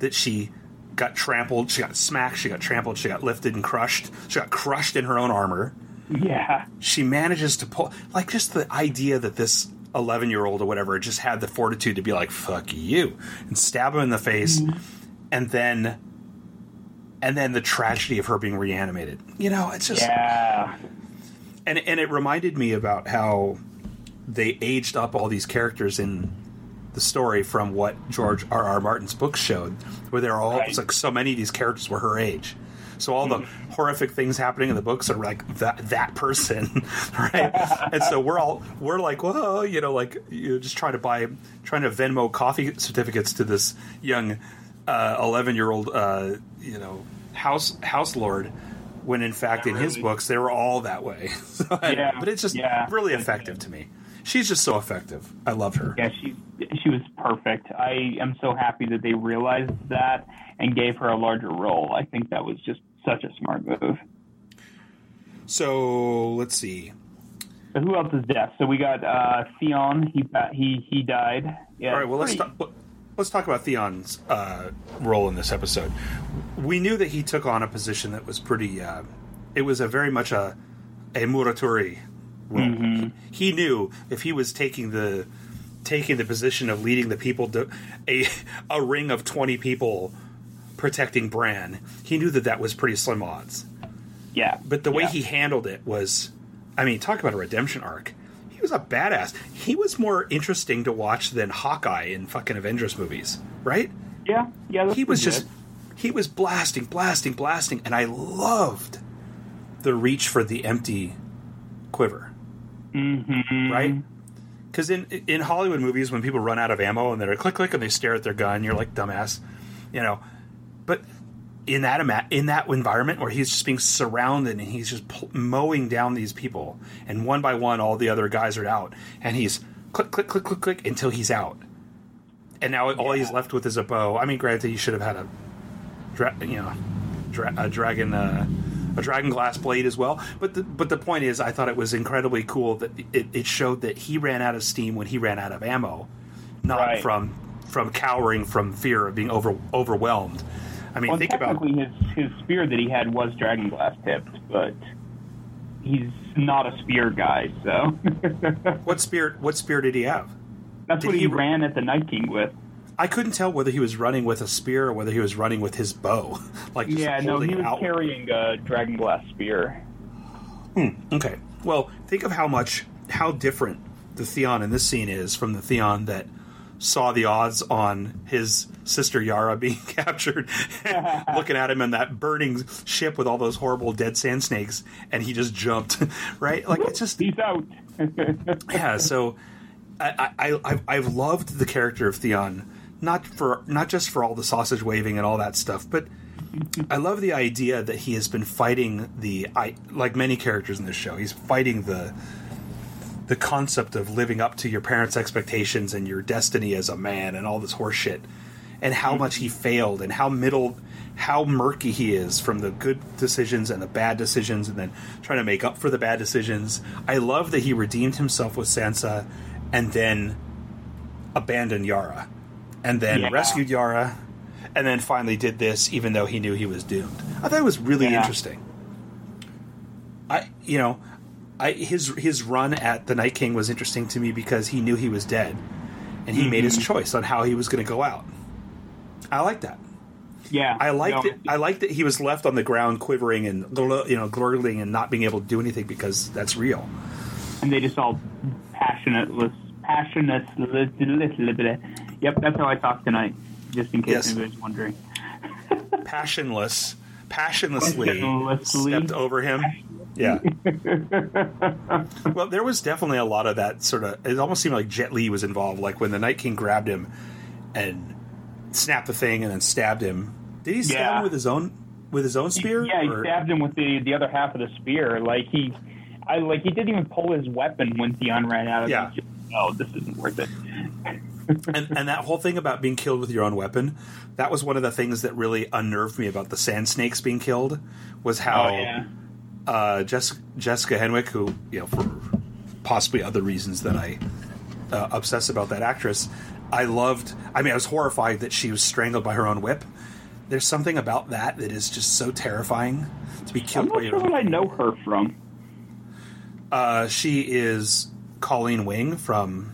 that she got trampled, she got smacked, she got trampled, she got lifted and crushed. She got crushed in her own armor. Yeah. She manages to pull, like, just the idea that this 11 year old or whatever just had the fortitude to be like, fuck you, and stab him in the face, mm-hmm. and then. And then the tragedy of her being reanimated. You know, it's just Yeah. and and it reminded me about how they aged up all these characters in the story from what George R. R. Martin's books showed, where they're all Right. it's like so many of these characters were her age. So all the horrific things happening in the books are like that that person, [laughs] right? and so we're all we're like, whoa, you know, like you're just trying to buy, trying to Venmo coffee certificates to this young eleven year old, uh, you know, house house lord. When in fact, in his books, they were all that way. So [laughs] Yeah, but it's just yeah. really effective to me. She's just so effective. I love her. Yeah, she she was perfect. I am so happy that they realized that and gave her a larger role. I think that was just such a smart move. So let's see. So who else is deaf? So we got uh, Theon. He he he died. Yeah. All right. Well, let's talk, let's talk about Theon's uh, role in this episode. We knew that he took on a position that was pretty. Uh, it was a very much a a morituri role. Mm-hmm. He knew if he was taking the taking the position of leading the people to a a ring of twenty people protecting Bran, he knew that that was pretty slim odds. Yeah. But the way yeah. he handled it was, I mean, talk about a redemption arc. He was a badass. He was more interesting to watch than Hawkeye in fucking Avengers movies, right? yeah yeah He was just, good. he was blasting, blasting, blasting, and I loved the reach for the empty quiver, mm-hmm. right? Because in in Hollywood movies, when people run out of ammo and they're click click and they stare at their gun, you're like dumbass, you know. But in that ima- in that environment where he's just being surrounded and he's just pl- mowing down these people, and one by one, all the other guys are out, and he's click click click click click until he's out, and now all he's left with is a bow. I mean, granted, he should have had a, dra- you know, dra- a dragon. Uh, a dragon glass blade as well, but the, but the point is, I thought it was incredibly cool that it, it showed that he ran out of steam when he ran out of ammo, not Right. from from cowering from fear of being over overwhelmed. I mean, Well, think about his his spear that he had was dragon glass tipped, but he's not a spear guy, so [laughs] what spear. What spear did he have? that's Did what he, he- ran at the Night King with. I couldn't tell whether he was running with a spear or whether he was running with his bow. [laughs] like Yeah, no, he was out. carrying a dragon glass spear. Hmm, okay. Well, think of how much how different the Theon in this scene is from the Theon that saw the odds on his sister Yara [laughs] being captured, [laughs] looking at him in that burning ship with all those horrible dead sand snakes, and he just jumped. right? Like it's just He's out. yeah. So I, I, I've, I've loved the character of Theon, not for not just for all the sausage waving and all that stuff, but I love the idea that he has been fighting the I like many characters in this show. He's fighting the the concept of living up to your parents' expectations and your destiny as a man and all this horse shit, and how mm-hmm. much he failed and how middle how murky he is from the good decisions and the bad decisions and then trying to make up for the bad decisions. I love that he redeemed himself with Sansa and then abandoned Yara and then Yeah. rescued Yara and then finally did this even though he knew he was doomed. I thought it was really Yeah. interesting. I you know, I his his run at the Night King was interesting to me because he knew he was dead and he made his Mm-hmm. choice on how he was going to go out. I like that. Yeah, I liked no, it. I liked that he was left on the ground quivering and you know gurgling and not being able to do anything because that's real. and they just all passionateless, passionate. Yep, that's how I talk tonight. Just in case Yes. anybody's wondering. [laughs] Passionless, passionlessly Passionlessly. stepped over him. Yeah. [laughs] well, there was definitely a lot of that sort of. It almost seemed like Jet Li was involved. Like when the Night King grabbed him and snapped the thing and then stabbed him. Did he stab Yeah. him with his own with his own spear? Yeah, he or- stabbed him with the the other half of the spear. Like he, I like he didn't even pull his weapon when Theon ran out. of Yeah. it. Oh, this isn't worth it. [laughs] and, and that whole thing about being killed with your own weapon, that was one of the things that really unnerved me about the sand snakes being killed. Was how oh yeah. uh, Jessica, Jessica Henwick, who you know for possibly other reasons that I uh, obsess about that actress, I loved. I mean, I was horrified that she was strangled by her own whip. There's something about that that is just so terrifying to be I'm killed by not your sure own. what I know her from. Uh, she is Colleen Wing from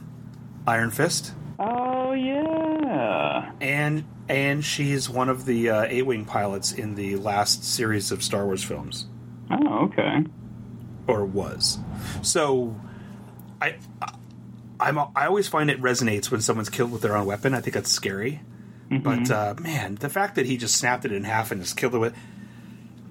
Iron Fist. Oh yeah. and and she's one of the uh, A-wing pilots in the last series of Star Wars films, Oh okay. or was. So, I, I I'm I always find it resonates when someone's killed with their own weapon. I think that's scary. But uh, man, the fact that he just snapped it in half and just killed it with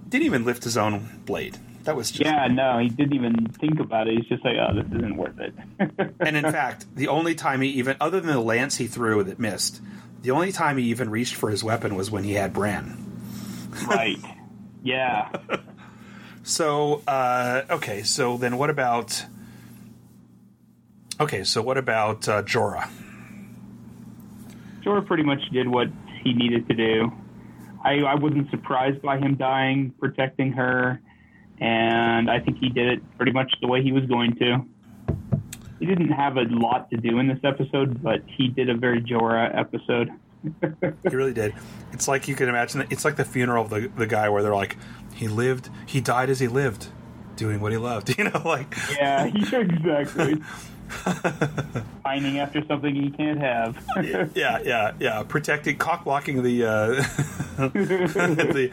didn't even lift his own blade. That was just Yeah, no, he didn't even think about it. He's just like, oh, this isn't worth it. [laughs] and in fact, the only time he even, other than the lance he threw that missed, the only time he even reached for his weapon was when he had Bran. right. Yeah. [laughs] So, uh, okay, so then what about. Okay, so what about uh, Jorah? Jorah pretty much did what he needed to do. I, I wasn't surprised by him dying, protecting her, and I think he did it pretty much the way he was going to. He didn't have a lot to do in this episode, but he did a very Jorah episode. [laughs] He really did. It's like you can imagine. It's like the funeral of the, the guy where they're like, he lived, he died as he lived, doing what he loved. [laughs] You know, like. Yeah, exactly. [laughs] Pining after something he can't have. yeah, yeah, yeah. Protecting, cock blocking the uh, the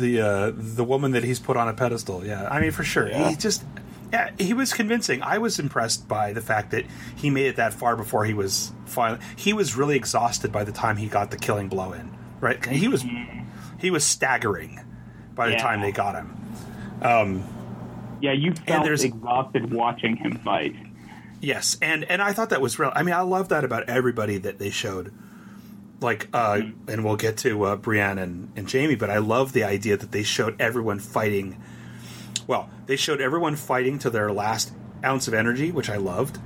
the uh, the woman that he's put on a pedestal. Yeah, I mean for sure. Yeah. He just yeah, he was convincing. I was impressed by the fact that he made it that far before he was finally. He was really exhausted by the time he got the killing blow in. Right, he was he was staggering by the Yeah. time they got him. Um, Yeah, you felt there's- exhausted watching him fight. Yes, and and I thought that was real. I mean, I love that about everybody that they showed. Like, uh, and we'll get to uh, Brienne and, and Jaime, but I love the idea that they showed everyone fighting. Well, they showed everyone fighting to their last ounce of energy, which I loved,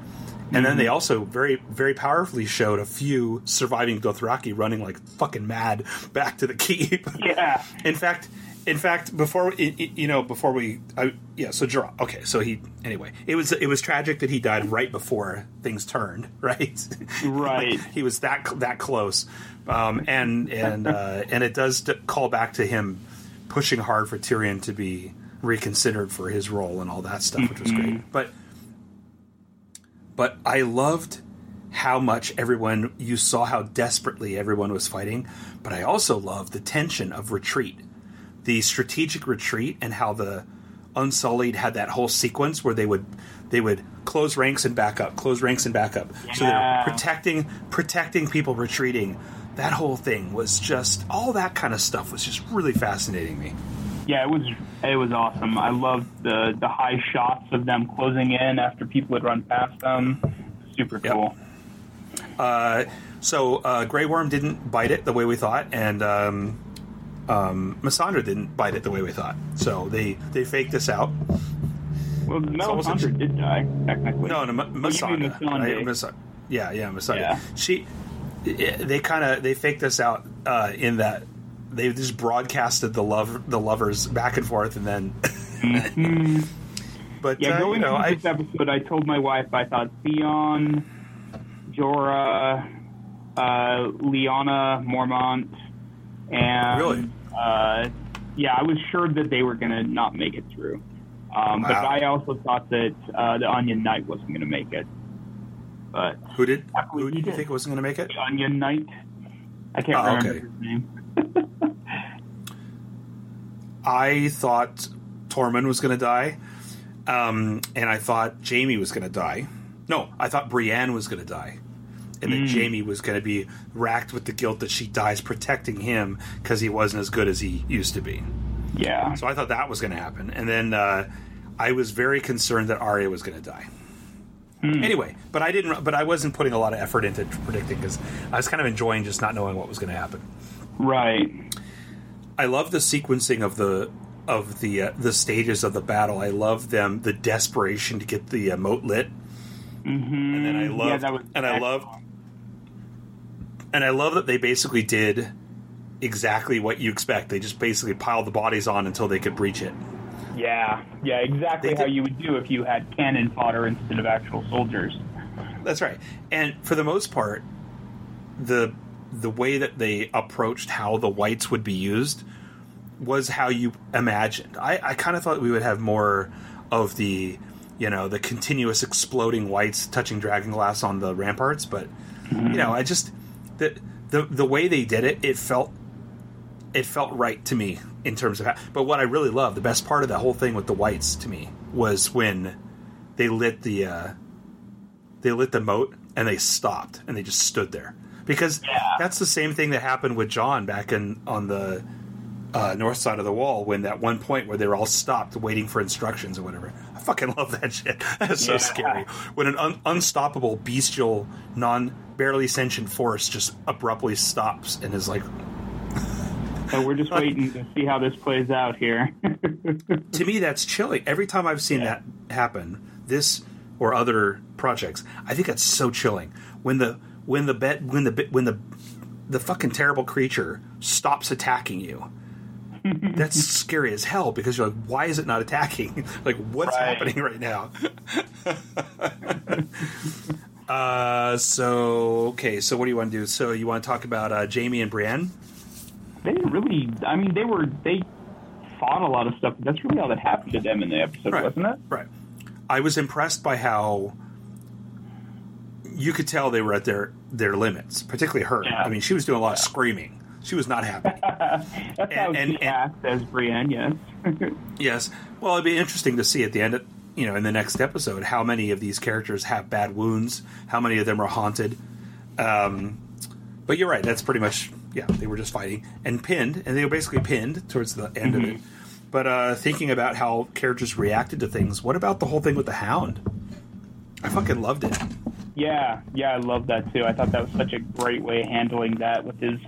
and then they also very very powerfully showed a few surviving Dothraki running like fucking mad back to the keep. Yeah. [laughs] In fact, in fact, before you know, before we, I, yeah. So Jorah. Okay, so he anyway. It was it was tragic that he died right before things turned. [laughs] Right. Right. he was that that close, um, and and uh, and it does call back to him pushing hard for Tyrion to be reconsidered for his role and all that stuff, which was great. But but I loved how much everyone you saw how desperately everyone was fighting, but I also loved the tension of retreat. The strategic retreat and how the Unsullied had that whole sequence where they would they would close ranks and back up, close ranks and back up. So they're protecting protecting people retreating. That whole thing was just all that kind of stuff was just really fascinating me. Yeah, it was it was awesome. I loved the the high shots of them closing in after people had run past them. Super Yep. cool. Uh, so uh, Grey Worm didn't bite it the way we thought, and um, um, Missandra didn't bite it the way we thought. So they they faked this out. Well, almost Melisandre a- did die technically. No, no, M- Oh, you mean Missandra. Missandre. right? Miss- yeah, yeah, Missandra. Yeah. She, they kind of they faked this out uh, in that they just broadcasted the love the lovers back and forth, and then. [laughs] but Yeah, uh, going you know, into I, this episode, I told my wife I thought Theon, Jorah, uh, Lyanna, Mormont, and Really? uh, yeah, I was sure that they were going to not make it through. Um, But I also thought that uh, the Onion Knight wasn't going to make it. But who did who did you think wasn't going to make it? the Onion Knight, I can't Oh, remember okay. his name. [laughs] I thought Tormund was going to die, um, and I thought Jaime was going to die. No, I thought Brienne was going to die, and that Jaime was going to be racked with the guilt that she dies protecting him because he wasn't as good as he used to be. Yeah. So I thought that was going to happen, and then uh, I was very concerned that Arya was going to die. Hmm. Anyway, but I didn't. But I wasn't putting a lot of effort into predicting because I was kind of enjoying just not knowing what was going to happen. Right. I love the sequencing of the of the uh, the stages of the battle. I love them the desperation to get the uh, moat lit, Mm-hmm. and then I love yeah, and I love. And I love that they basically did exactly what you expect. They just basically piled the bodies on until they could breach it. Yeah, yeah, exactly They how did- you would do if you had cannon fodder instead of actual soldiers. That's right. And for the most part, the the way that they approached how the whites would be used was how you imagined. I, I kind of thought we would have more of the you know the continuous exploding whites touching dragon glass on the ramparts, but you mm-hmm. know I just the the the way they did it, it felt it felt right to me in terms of how. But what I really loved, the best part of the whole thing with the whites to me was when they lit the uh, they lit the moat and they stopped and they just stood there because Yeah. that's the same thing that happened with Jon back in on the uh, north side of the wall when that one point where they were all stopped waiting for instructions or whatever. I fucking love that shit. [laughs] That's so Yeah. scary. When an un- unstoppable, bestial, non barely sentient force just abruptly stops and is like, [laughs] So we're just [laughs] waiting to see how this plays out here. to me that's chilling every time i've seen Yeah. that happen this or other projects i think that's so chilling when the when the bet when the when the the fucking terrible creature stops attacking you that's scary as hell because you're like why is it not attacking [laughs] like what's Right. happening right now [laughs] uh so okay so what do you want to do so you want to talk about uh jaime and brienne they didn't really. I mean, they were they fought a lot of stuff. But that's really all that happened to them in the episode, Right. wasn't it? Right. I was impressed by how you could tell they were at their their limits, particularly her. Yeah. I mean, she was doing a lot of screaming. She was not happy. [laughs] That's how And- she and- acts as Brienne. Yes. [laughs] yes. Well, it'd be interesting to see at the end of you know in the next episode how many of these characters have bad wounds, how many of them are haunted. Um, but you're right. That's pretty much yeah. They were just fighting and pinned, and they were basically pinned towards the end of it. But uh, thinking about how characters reacted to things, what about the whole thing with the Hound? I fucking loved it. Yeah, yeah, I love that too. I thought that was such a great way of handling that with his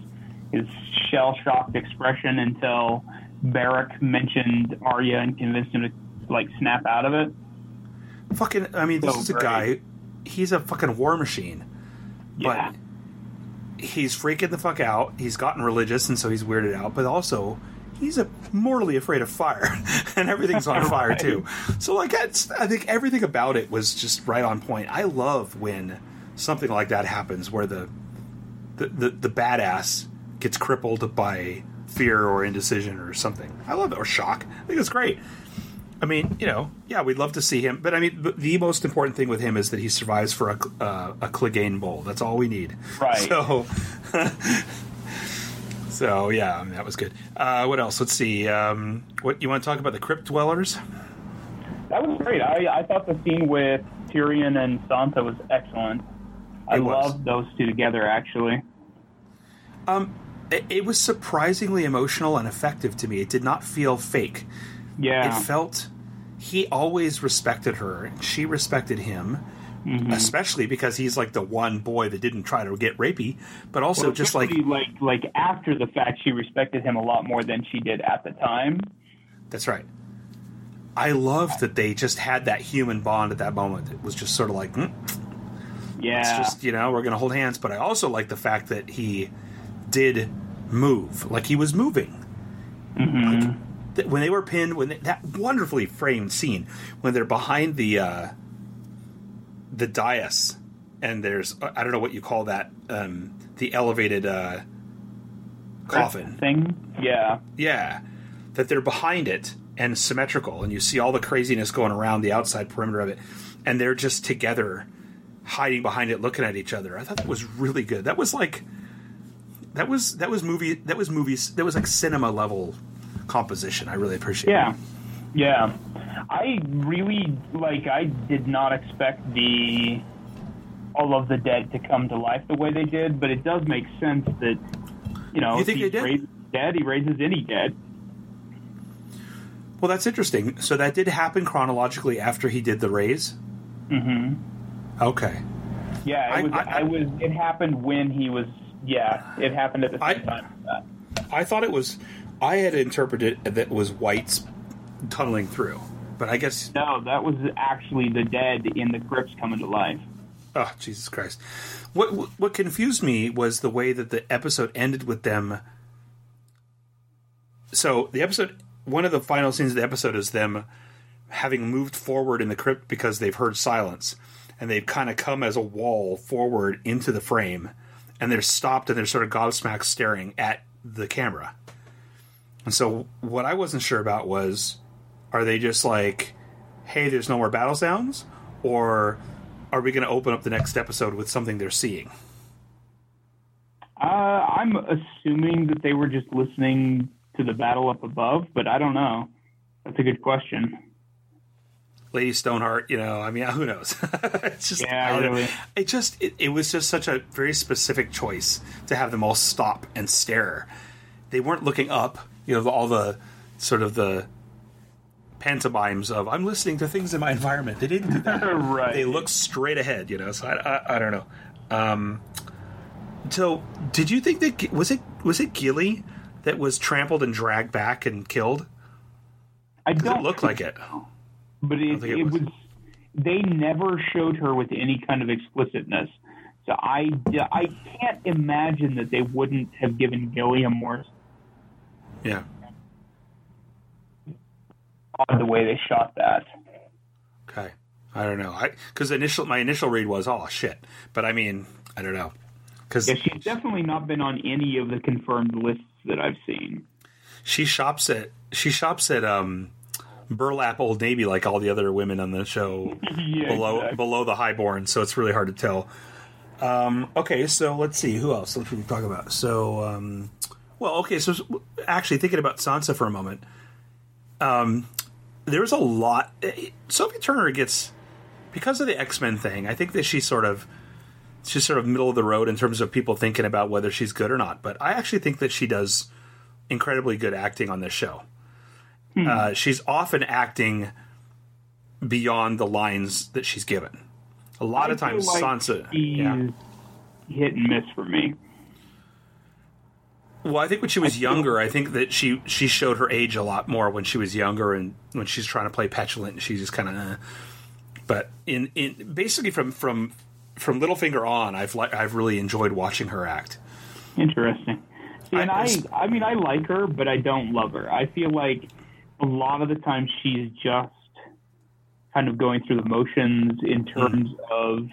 his shell shocked expression until Beric mentioned Arya and convinced him to like snap out of it. Fucking, I mean, this So is a great. guy. He's a fucking war machine, Yeah. but he's freaking the fuck out. He's gotten religious, and so he's weirded out. But also, he's a mortally afraid of fire, [laughs] and everything's on [laughs] fire Right. too. So, like, it's, I think everything about it was just right on point. I love when something like that happens, where the the the, the badass gets crippled by fear or indecision or something. I love it, or shock. I think it's great. I mean, you know, yeah, we'd love to see him, but I mean, the- most important thing with him is that he survives for a uh, a Clegane bowl. That's all we need. Right. So, [laughs] so yeah, I mean, that was good. Uh, what else? Let's see. Um, what you want to talk about the crypt dwellers? That was great. I, I thought the scene with Tyrion and Sansa was excellent. I was. loved those two together actually. It, it was surprisingly emotional and effective to me. It did not feel fake. Yeah. It felt he always respected her, she respected him. Mm-hmm. Especially because he's like the one boy that didn't try to get rapey, but also Well, just like like like after the fact she respected him a lot more than she did at the time. That's right. I love that they just had that human bond at that moment. It was just sort of like, mm, Yeah. it's just you know, we're going to hold hands. But I also like the fact that he did move, like he was moving. Like, th- when they were pinned, when they, that wonderfully framed scene when they're behind the uh, the dais, and there's I don't know what you call that, um, the elevated uh, coffin. thing. Yeah. Yeah, that they're behind it and symmetrical, and you see all the craziness going around the outside perimeter of it, and they're just together, hiding behind it, looking at each other. I thought that was really good. That was like, that was that was movie that was movies that was like cinema level composition. I really appreciate. Yeah. Yeah. I really like I did not expect the all of the dead to come to life the way they did, but it does make sense that you know You if think he they raises dead, he raises any dead. Well, that's interesting. So that did happen chronologically after he did the raise. Mm-hmm. Okay. Yeah, I- it was I- I, was it happened when he was yeah, it happened at the I- same time. I thought it was. I had interpreted that it was whites tunneling through, but I guess No, that was actually the dead in the crypts coming to life. Oh, Jesus Christ. What what confused me was the way that the episode ended with them. So, the episode one of the final scenes of the episode is them having moved forward in the crypt because they've heard silence and they've kind of come as a wall forward into the frame and they're stopped and they're sort of gobsmacked staring at the camera. And so what I wasn't sure about was are they just like hey, there's no more battle sounds or are we going to open up the next episode with something they're seeing? Uh, I'm assuming that they were just listening to the battle up above, but I don't know. That's a good question. Lady Stoneheart, you know, I mean, who knows? [laughs] it's just, Yeah, really. It just, it, it was just such a very specific choice to have them all stop and stare. They weren't looking up; you know all the sort of the pantomimes of I'm listening to things in my environment. They didn't do that. [laughs] Right. They look straight ahead. You know. So I I, I don't know. Um, so did you think that was it was it Gilly that was trampled and dragged back and killed? I don't it looked like it. But it, it it was. was. They never showed her with any kind of explicitness, so I I can't imagine that they wouldn't have given Gilliam more Yeah. odd the way they shot that. Okay. I don't know. I because initial my initial read was oh shit, but I mean I don't know because Yeah, she's definitely not been on any of the confirmed lists that I've seen. she shops at she shops at um burlap old navy like all the other women on the show [laughs] Yeah, below exactly. below the highborn so it's really hard to tell um okay so let's see who else should we talk about so um well okay so actually thinking about sansa for a moment um there's a lot eh, sophie turner gets because of the x-men thing i think that she sort of she's sort of middle of the road in terms of people thinking about whether she's good or not but i actually think that she does incredibly good acting on this show. Uh, she's often acting beyond the lines that she's given. A lot of I feel times, like Sansa. Yeah. hit and miss for me. Well, I think when she was younger, I think that she she showed her age a lot more when she was younger and when she's trying to play petulant and she's just kind of. Uh, but in in basically from from from Littlefinger on, I've li- I've really enjoyed watching her act. Interesting. See, and I- I, I mean, I like her, but I don't love her. I feel like a lot of the time she's just kind of going through the motions in hmm. terms of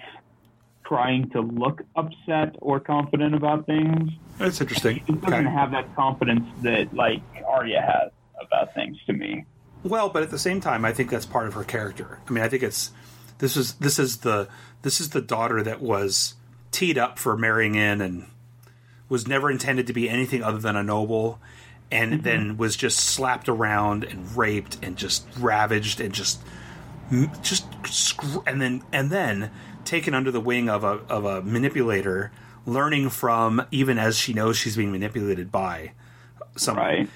trying to look upset or confident about things. That's interesting. She doesn't Okay. have that confidence that like Arya has about things to me. Well, but at the same time, I think that's part of her character. I mean, I think it's this is this is the this is the daughter that was teed up for marrying in and was never intended to be anything other than a noble, and mm-hmm. then was just slapped around and raped and just ravaged and just just and then and then taken under the wing of a of a manipulator, learning from even as she knows she's being manipulated by someone. Right.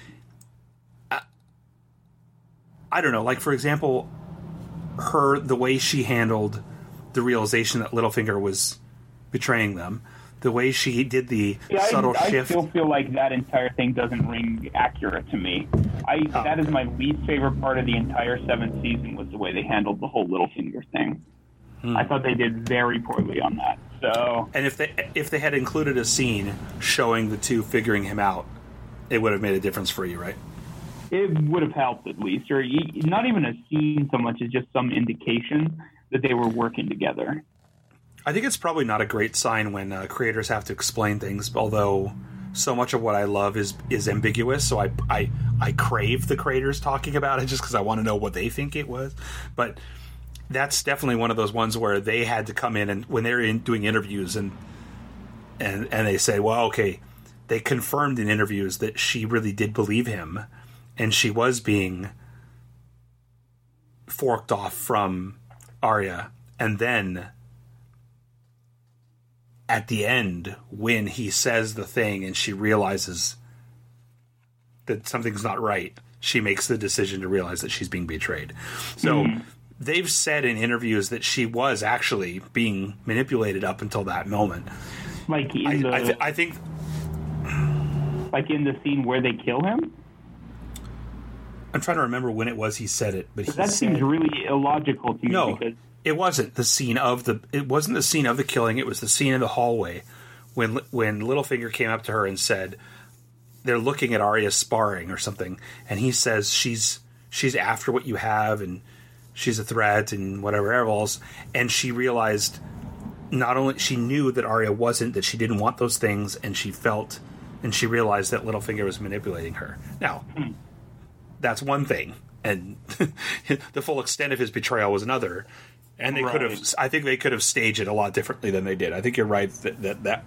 I don't know, like for example, her the way she handled the realization that Littlefinger was betraying them, the way she did the Yeah, subtle I, I still feel like that entire thing doesn't ring accurate to me. I Oh, that is my least favorite part of the entire seventh season was the way they handled the whole Littlefinger thing. Hmm. I thought they did very poorly on that. So and if they if they had included a scene showing the two figuring him out, it would have made a difference for you, right? it would have helped at least, or not even a scene so much as just some indication that they were working together. I think it's probably not a great sign when uh, creators have to explain things, although so much of what I love is is ambiguous. So I I, I crave the creators talking about it just because I want to know what they think it was. But that's definitely one of those ones where they had to come in and when they're in doing interviews and and and they say, well, okay, they confirmed in interviews that she really did believe him, and she was being forked off from Arya, and then at the end when he says the thing and she realizes that something's not right she makes the decision to realize that she's being betrayed. So hmm. they've said in interviews that she was actually being manipulated up until that moment. Like in i, the I, th- I think like in the scene where they kill him. i'm trying to remember when it was he said it but he That said, seems really illogical to me no. because it wasn't the scene of the it wasn't the scene of the killing it was the scene in the hallway when when Littlefinger came up to her and said they're looking at Arya sparring or something and he says she's she's after what you have and she's a threat and whatever else and she realized not only she knew that Arya wasn't that she didn't want those things and she felt and she realized that Littlefinger was manipulating her. Now hmm. that's one thing and [laughs] the full extent of his betrayal was another and they could have i think they could have staged it a lot differently than they did. I think you're right that that, that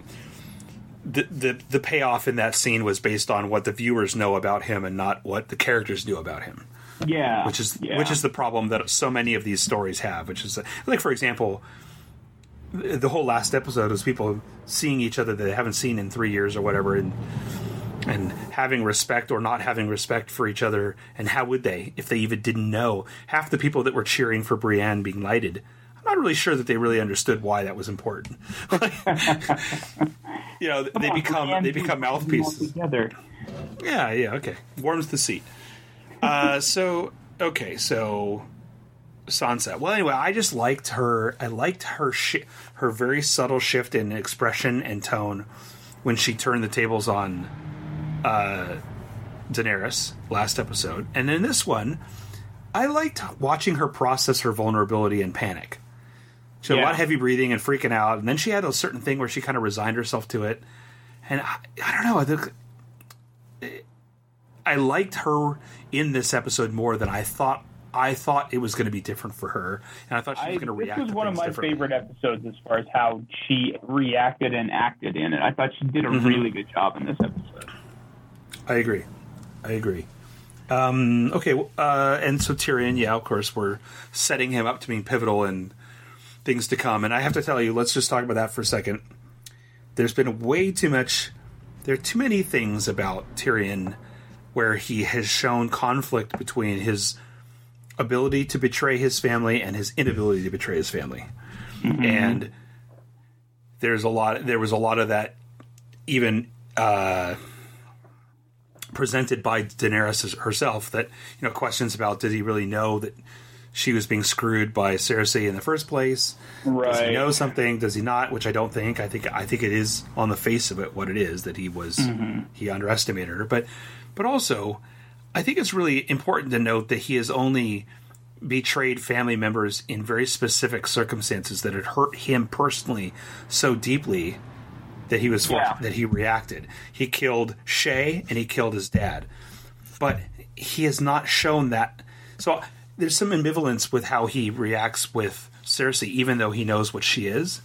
the, the the payoff in that scene was based on what the viewers know about him and not what the characters knew about him. Yeah, which is yeah. which is the problem that so many of these stories have which is like for example the the whole last episode was people seeing each other that they haven't seen in three years or whatever and and having respect or not having respect for each other, and how would they if they even didn't know? Half the people that were cheering for Brienne being knighted, I'm not really sure that they really understood why that was important. [laughs] you know, they become Brienne they become mouthpieces. Together. Yeah, yeah, okay. Warms the seat. Uh, [laughs] so okay, so Sansa. Well, anyway, I just liked her. I liked her shi her very subtle shift in expression and tone when she turned the tables on uh, Daenerys last episode, and in this one, I liked watching her process her vulnerability and panic. She had a lot of heavy breathing and freaking out, and then she had a certain thing where she kind of resigned herself to it. And I, I don't know. I think I liked her in this episode more than I thought. I thought it was going to be different for her, and I thought she I, was going to this react. was to one of my favorite episodes as far as how she reacted and acted in it. I thought she did a Mm-hmm. really good job in this episode. I agree. I agree. Um, okay, uh, and so Tyrion, yeah, of course, we're setting him up to be pivotal in things to come. And I have to tell you, let's just talk about that for a second. There's been way too much. There are too many things about Tyrion where he has shown conflict between his ability to betray his family and his inability to betray his family. And there's a lot. There was a lot of that, even. Uh, presented by Daenerys herself that you know questions about did he really know that she was being screwed by Cersei in the first place? Does he Right. know something? Does he not? Which I don't think. I think I think it is on the face of it what it is that he was mm-hmm. he underestimated her. But but also I think it's really important to note that he has only betrayed family members in very specific circumstances that had hurt him personally so deeply that he was Yeah. that he reacted. He killed Shay and he killed his dad, but he has not shown that. So there's some ambivalence with how he reacts with Cersei, even though he knows what she is.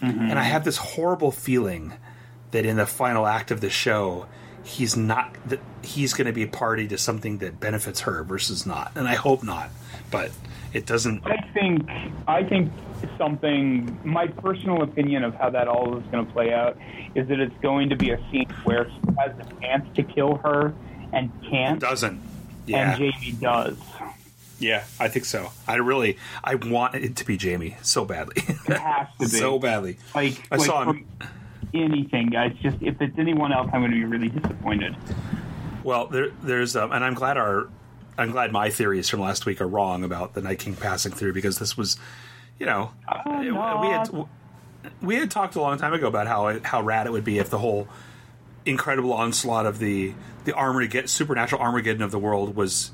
Mm-hmm. And I have this horrible feeling that in the final act of the show, he's not that he's going to be a party to something that benefits her versus not. And I hope not, but it doesn't. I think I think something. My personal opinion of how that all is going to play out is that it's going to be a scene where he has a chance to kill her and can't, Doesn't. Yeah. and Jaime does. Yeah, I think so. I really, I want it to be Jaime so badly, It has to [laughs] be so badly. Like, I like saw him. anything, guys. Just if it's anyone else, I'm going to be really disappointed. Well, there, there's, um, and I'm glad our, I'm glad my theories from last week are wrong about the Night King passing through because this was, you know, I'm oh, we had we had talked a long time ago about how how rad it would be if the whole incredible onslaught of the the Armageddon, supernatural Armageddon of the world was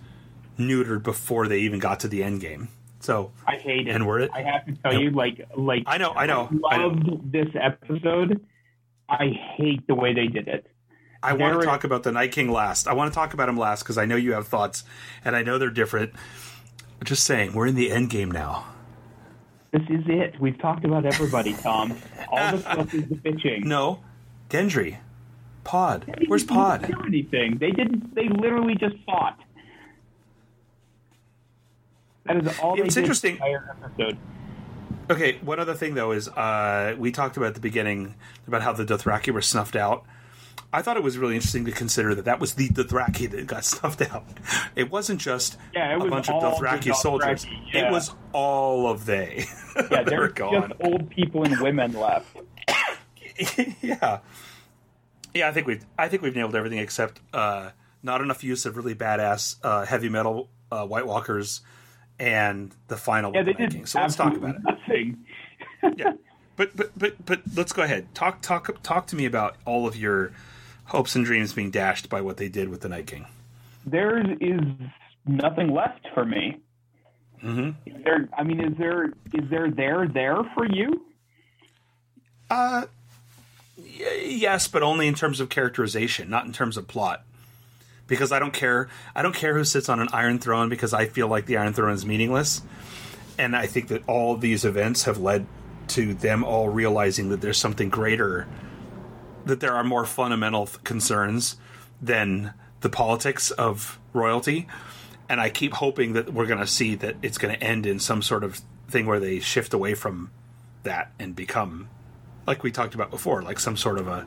neutered before they even got to the end game. So I hate it. And we're it- I have to tell you, like, like I know, I know, I know. loved this episode. I hate the way they did it. I want to talk about the Night King last. I want to talk about him last because I know you have thoughts, and I know they're different. Just saying, we're in the end game now. This is it. We've talked about everybody, Tom. All the [laughs] stuff is the bitching. No, Gendry, Pod. They Where's didn't Pod? Do anything? They didn't. They literally just fought. That is all. It's interesting. The entire episode. Okay, one other thing though is uh, we talked about at the beginning about how the Dothraki were snuffed out. I thought it was really interesting to consider that that was the Dothraki that got [laughs] snuffed out. It wasn't just Yeah, it a bunch of Dothraki, Dothraki, soldiers. yeah. It was all of they. [laughs] Yeah, they were there's gone. just old people and women left. [coughs] yeah, yeah. I think we've I think we've nailed everything except uh, not enough use of really badass uh, heavy metal uh, White Walkers and the final Yeah, they did. So let's talk about it. Nothing. yeah. But but but but let's go ahead. Talk talk talk to me about all of your hopes and dreams being dashed by what they did with the Night King. There is nothing left for me. Mm-hmm. There, I mean, is there is there there there for you? Uh, y- yes, but only in terms of characterization, not in terms of plot. Because I don't care. I don't care who sits on an Iron Throne because I feel like the Iron Throne is meaningless, and I think that all these events have led to them all realizing that there's something greater, that there are more fundamental th- concerns than the politics of royalty. And I keep hoping that we're going to see that it's going to end in some sort of thing where they shift away from that and become like we talked about before, like some sort of a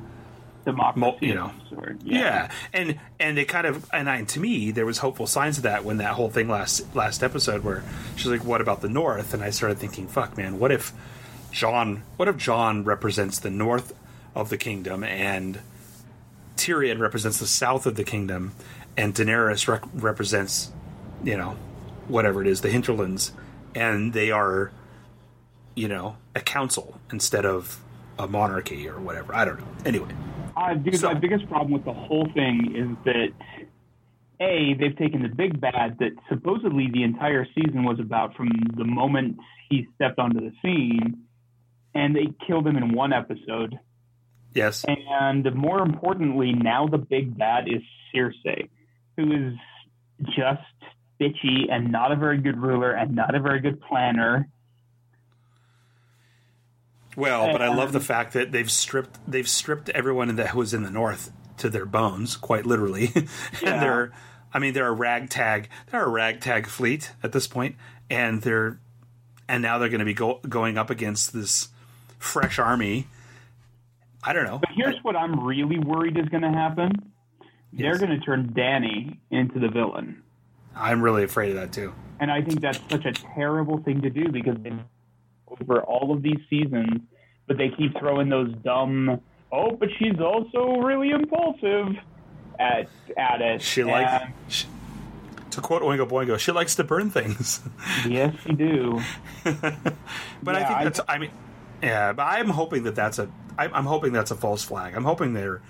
democracy. you know. some. Yeah. and and they kind of and I, to me there was hopeful signs of that when that whole thing last last episode where she's like, "What about the North?" And I started thinking, "Fuck, man, what if Jon? What if Jon represents the North of the kingdom and Tyrion represents the South of the kingdom, and Daenerys rec- represents, you know, whatever it is, the hinterlands, and they are, you know, a council instead of a monarchy or whatever. I don't know. Anyway." Uh, dude, So- my biggest problem with the whole thing is that a they've taken the big bad that supposedly the entire season was about from the moment he stepped onto the scene, and they killed him in one episode. Yes. And more importantly, now the big bad is Cersei, who is just bitchy and not a very good ruler and not a very good planner. Well, but I love the fact that they've stripped they've stripped everyone that was in the north to their bones, quite literally. [laughs] and Yeah. they're I mean they're a ragtag they're a ragtag fleet at this point, and they're and now they're going to be go, going up against this fresh army. I don't know. But here's what I'm really worried is going to happen. They're going to turn Dany into the villain. I'm really afraid of that too. And I think that's such a terrible thing to do because they, over all of these seasons, but they keep throwing those dumb, oh, but she's also really impulsive at at it. She likes. She, to quote Oingo Boingo, she likes to burn things. [laughs] yes, she do. [laughs] But I Yeah, think I- that's. I mean, yeah. But I'm hoping that that's a. I, I'm hoping that's a false flag. I'm hoping they're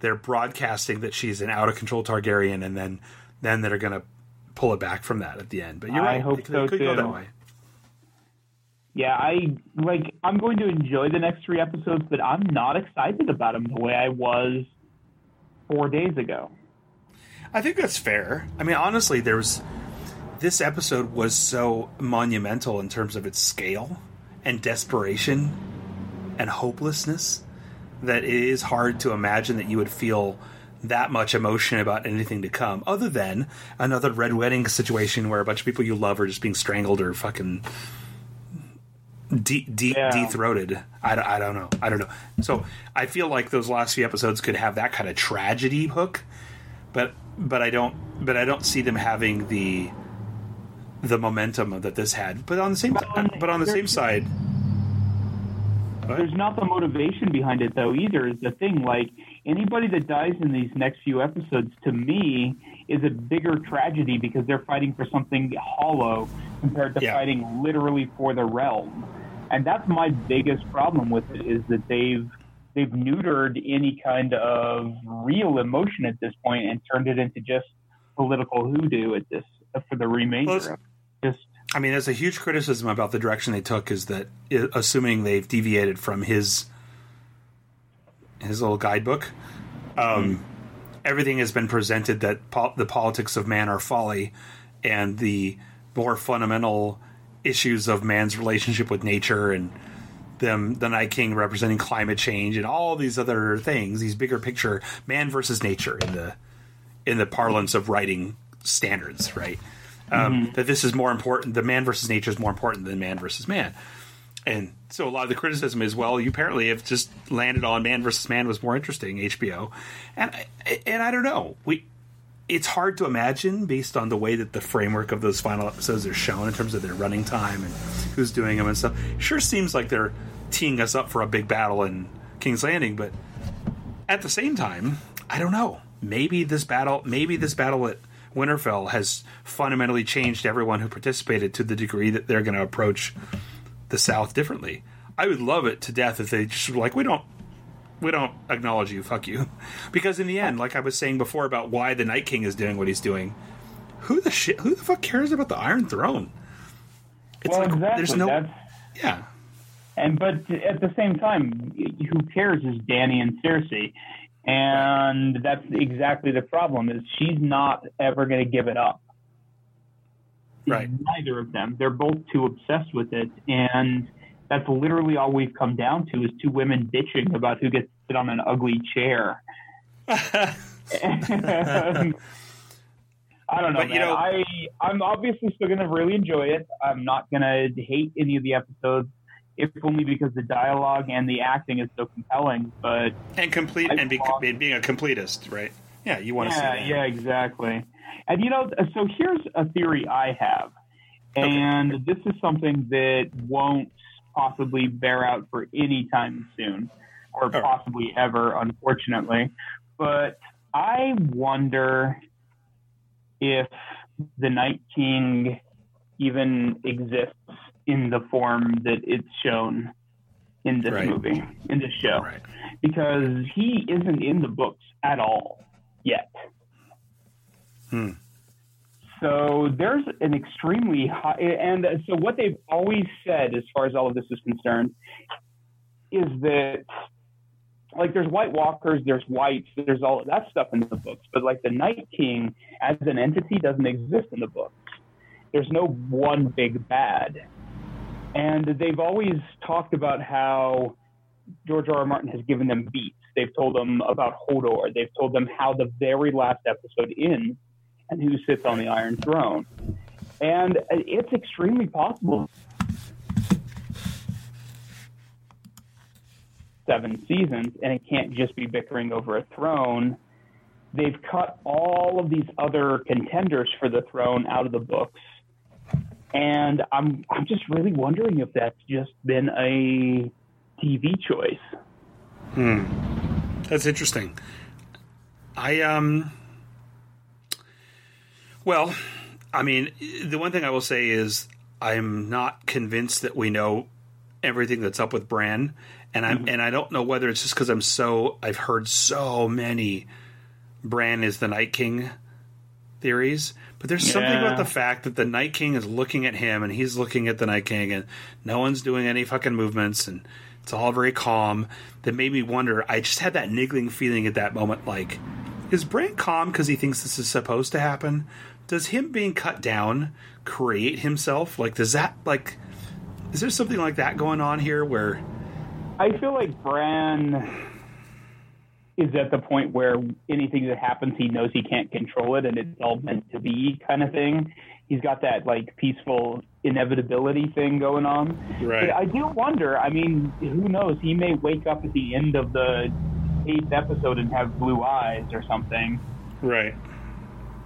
they're broadcasting that she's an out of control Targaryen, and then then they're going to pull it back from that at the end. But you're I right. hope it could, so, it could go too. that way. Yeah, I like. I'm going to enjoy the next three episodes, but I'm not excited about them the way I was four days ago. I think that's fair. I mean, honestly, there was this episode was so monumental in terms of its scale and desperation and hopelessness that it is hard to imagine that you would feel that much emotion about anything to come, other than another red wedding situation where a bunch of people you love are just being strangled or fucking de- de- Yeah. de-throated. I, don't- know. I don't know. So I feel like those last few episodes could have that kind of tragedy hook, but but I don't. But I don't see them having the the momentum that this had. But on the same but on the same there's- There's not the motivation behind it, though, either, is the thing. Like, anybody that dies in these next few episodes, to me, is a bigger tragedy because they're fighting for something hollow compared to Yeah. fighting literally for the realm. And that's my biggest problem with it, is that they've they've neutered any kind of real emotion at this point and turned it into just political hoodoo at this for the remainder of. Just I mean, there's a huge criticism about the direction they took. Is that assuming they've deviated from his his little guidebook? Um, Everything has been presented that po- the politics of man are folly, and the more fundamental issues of man's relationship with nature and them the Night King representing climate change and all these other things, these bigger picture man versus nature in the in the parlance of writing standards, right? Um, That this is more important. The man versus nature is more important than man versus man. And so a lot of the criticism is, well, you apparently have just landed on man versus man was more interesting, HBO, and I- and I don't know. We it's hard to imagine based on the way that the framework of those final episodes are shown in terms of their running time and who's doing them and stuff. Sure seems like they're teeing us up for a big battle in King's Landing, but at the same time, I don't know. Maybe this battle, maybe this battle at Winterfell has fundamentally changed everyone who participated to the degree that they're going to approach the South differently. I would love it to death if they just were like, we don't, we don't acknowledge you, fuck you, [laughs] because in the end, like I was saying before about why the Night King is doing what he's doing, who the shit, who the fuck cares about the Iron Throne? It's well, like exactly. there's no, That's, yeah, And but at the same time, who cares is Dany and Cersei, and that's exactly the problem. Is she's not ever going to give it up. Right. Neither of them. They're both too obsessed with it, and that's literally all we've come down to is two women bitching about who gets to sit on an ugly chair. [laughs] [laughs] I don't know, But, you know- I I'm obviously still going to really enjoy it. I'm not going to hate any of the episodes. If only because the dialogue and the acting is so compelling. But and complete I and be, being a completist, right? Yeah, you want to see yeah, that. yeah, exactly. And you know, so here's a theory I have, and this is something that won't possibly bear out for any time soon, or right. possibly ever, unfortunately. But I wonder if the Night King even exists in the form that it's shown in this Right. movie, in this show Right. because he isn't in the books at all yet. Hmm. So there's an extremely high, and so what they've always said, as far as all of this is concerned, is that like there's White Walkers, there's Whites, there's all of that stuff in the books, but like the Night King as an entity doesn't exist in the books. There's no one big bad, and they've always talked about how George R. R. Martin has given them beats. They've told them about Hodor. They've told them how the very last episode ends and who sits on the Iron Throne. And it's extremely possible. Seven seasons, and it can't just be bickering over a throne. They've cut all of these other contenders for the throne out of the books. And I'm I'm just really wondering if that's just been a TV choice. Hmm. That's interesting. I um well, I mean, the one thing I will say is I'm not convinced that we know everything that's up with Bran, and I am and I don't know whether it's just because I'm so I've heard so many Bran is the Night King theories, but there's something about the fact that the Night King is looking at him and he's looking at the Night King, and no one's doing any fucking movements, and it's all very calm. That made me wonder. I just had that niggling feeling at that moment, like, is Bran calm because he thinks this is supposed to happen? Does him being cut down create himself? Like, does that like? Is there something like that going on here where? I feel like Bran is at the point where anything that happens, he knows he can't control it, and it's all meant to be kind of thing. He's got that like peaceful inevitability thing going on. Right. But I do wonder. I mean, who knows? He may wake up at the end of the eighth episode and have blue eyes or something. Right.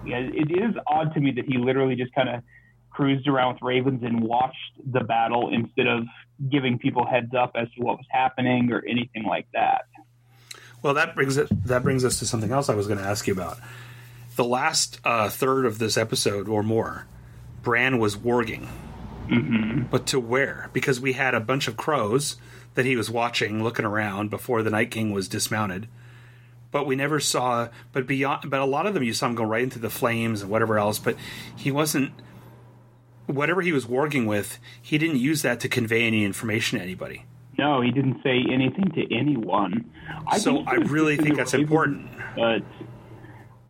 Yeah, it is odd to me that he literally just kind of cruised around with ravens and watched the battle instead of giving people heads up as to what was happening or anything like that. Well, that brings it. That brings us to something else I was going to ask you about. The last uh, third of this episode or more, Bran was warging, mm-hmm. but to where? Because we had a bunch of crows that he was watching, looking around before the Night King was dismounted. But we never saw. But beyond. But a lot of them, you saw him go right into the flames and whatever else. But he wasn't. Whatever he was warging with, he didn't use that to convey any information to anybody. No, he didn't say anything to anyone. I So I really think that's ravens, important. But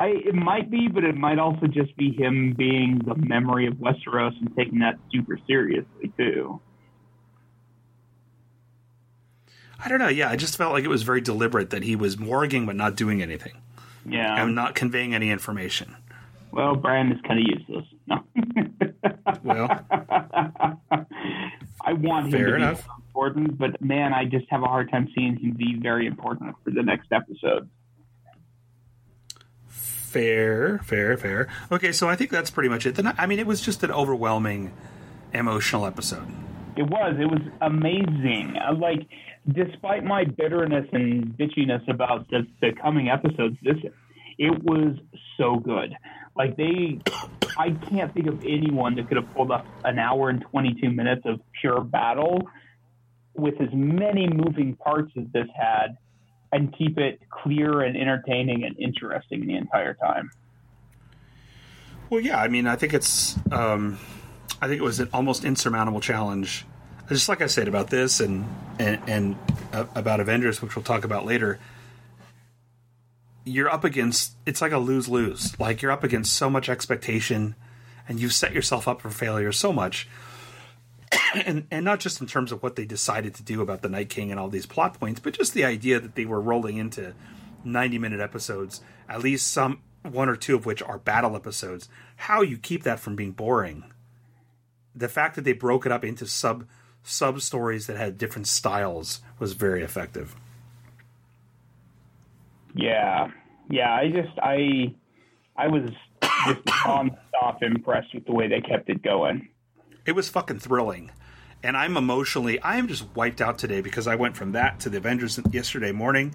I, it might be, but it might also just be him being the memory of Westeros and taking that super seriously too. I don't know. Yeah, I just felt like it was very deliberate that he was warging but not doing anything Yeah. and not conveying any information. well, Bran is kind of useless. No. [laughs] Well, I want him Fair to enough. be important, but man, I just have a hard time seeing him be very important for the next episode. fair, fair, fair. Okay, so I think that's pretty much it. Then I mean, it was just an overwhelming, emotional episode. It was. It was amazing. Like, despite my bitterness and bitchiness about the, the coming episodes, this it was so good. Like they, [coughs] I can't think of anyone that could have pulled up an hour and twenty two minutes of pure battle with as many moving parts as this had, and keep it clear and entertaining and interesting the entire time. Well, yeah, I mean, I think it's, um, I think it was an almost insurmountable challenge. Just like I said about this and and, and uh, about Avengers, which we'll talk about later. You're up against it's like a lose lose. Like you're up against so much expectation, and you've set yourself up for failure so much. [coughs] and and not just in terms of what they decided to do about the Night King and all these plot points, but just the idea that they were rolling into 90 minute episodes, at least some one or two of which are battle episodes. How you keep that from being boring. The fact that they broke it up into sub sub stories that had different styles was very effective. Yeah, yeah. I just I I was just [coughs] non-stop impressed with the way they kept it going. It was fucking thrilling. And I'm emotionally, I am just wiped out today because I went from that to the Avengers yesterday morning.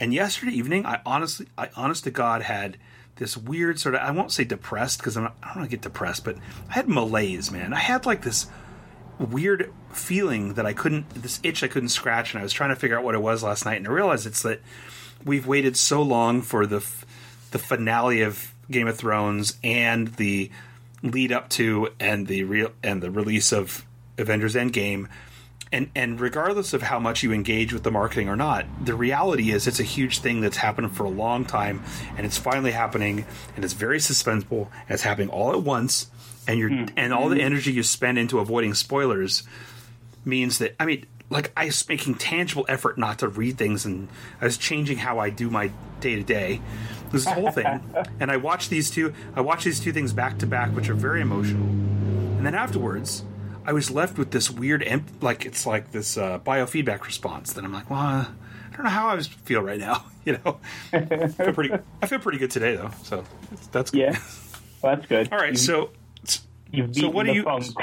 And yesterday evening, I honestly, I honest to God had this weird sort of, I won't say depressed because not, I don't want to get depressed, but I had malaise, man. I had like this weird feeling that I couldn't, this itch I couldn't scratch. And I was trying to figure out what it was last night. And I realized it's that we've waited so long for the, the finale of Game of Thrones and the lead up to and the real and the release of Avengers Endgame. And and regardless of how much you engage with the marketing or not, the reality is it's a huge thing that's happened for a long time and it's finally happening and it's very suspenseful and it's happening all at once and you're mm. and all the energy you spend into avoiding spoilers means that I mean like I was making tangible effort not to read things and I was changing how I do my day to day. This whole thing. [laughs] and I watched these two I watched these two things back to back which are very emotional. And then afterwards I was left with this weird, emp- like it's like this uh, biofeedback response. That I'm like, well, I don't know how I feel right now. [laughs] You know, I feel pretty. I feel pretty good today though. So that's good. yeah, well, that's good. All right, so so what do you? Funk. [laughs]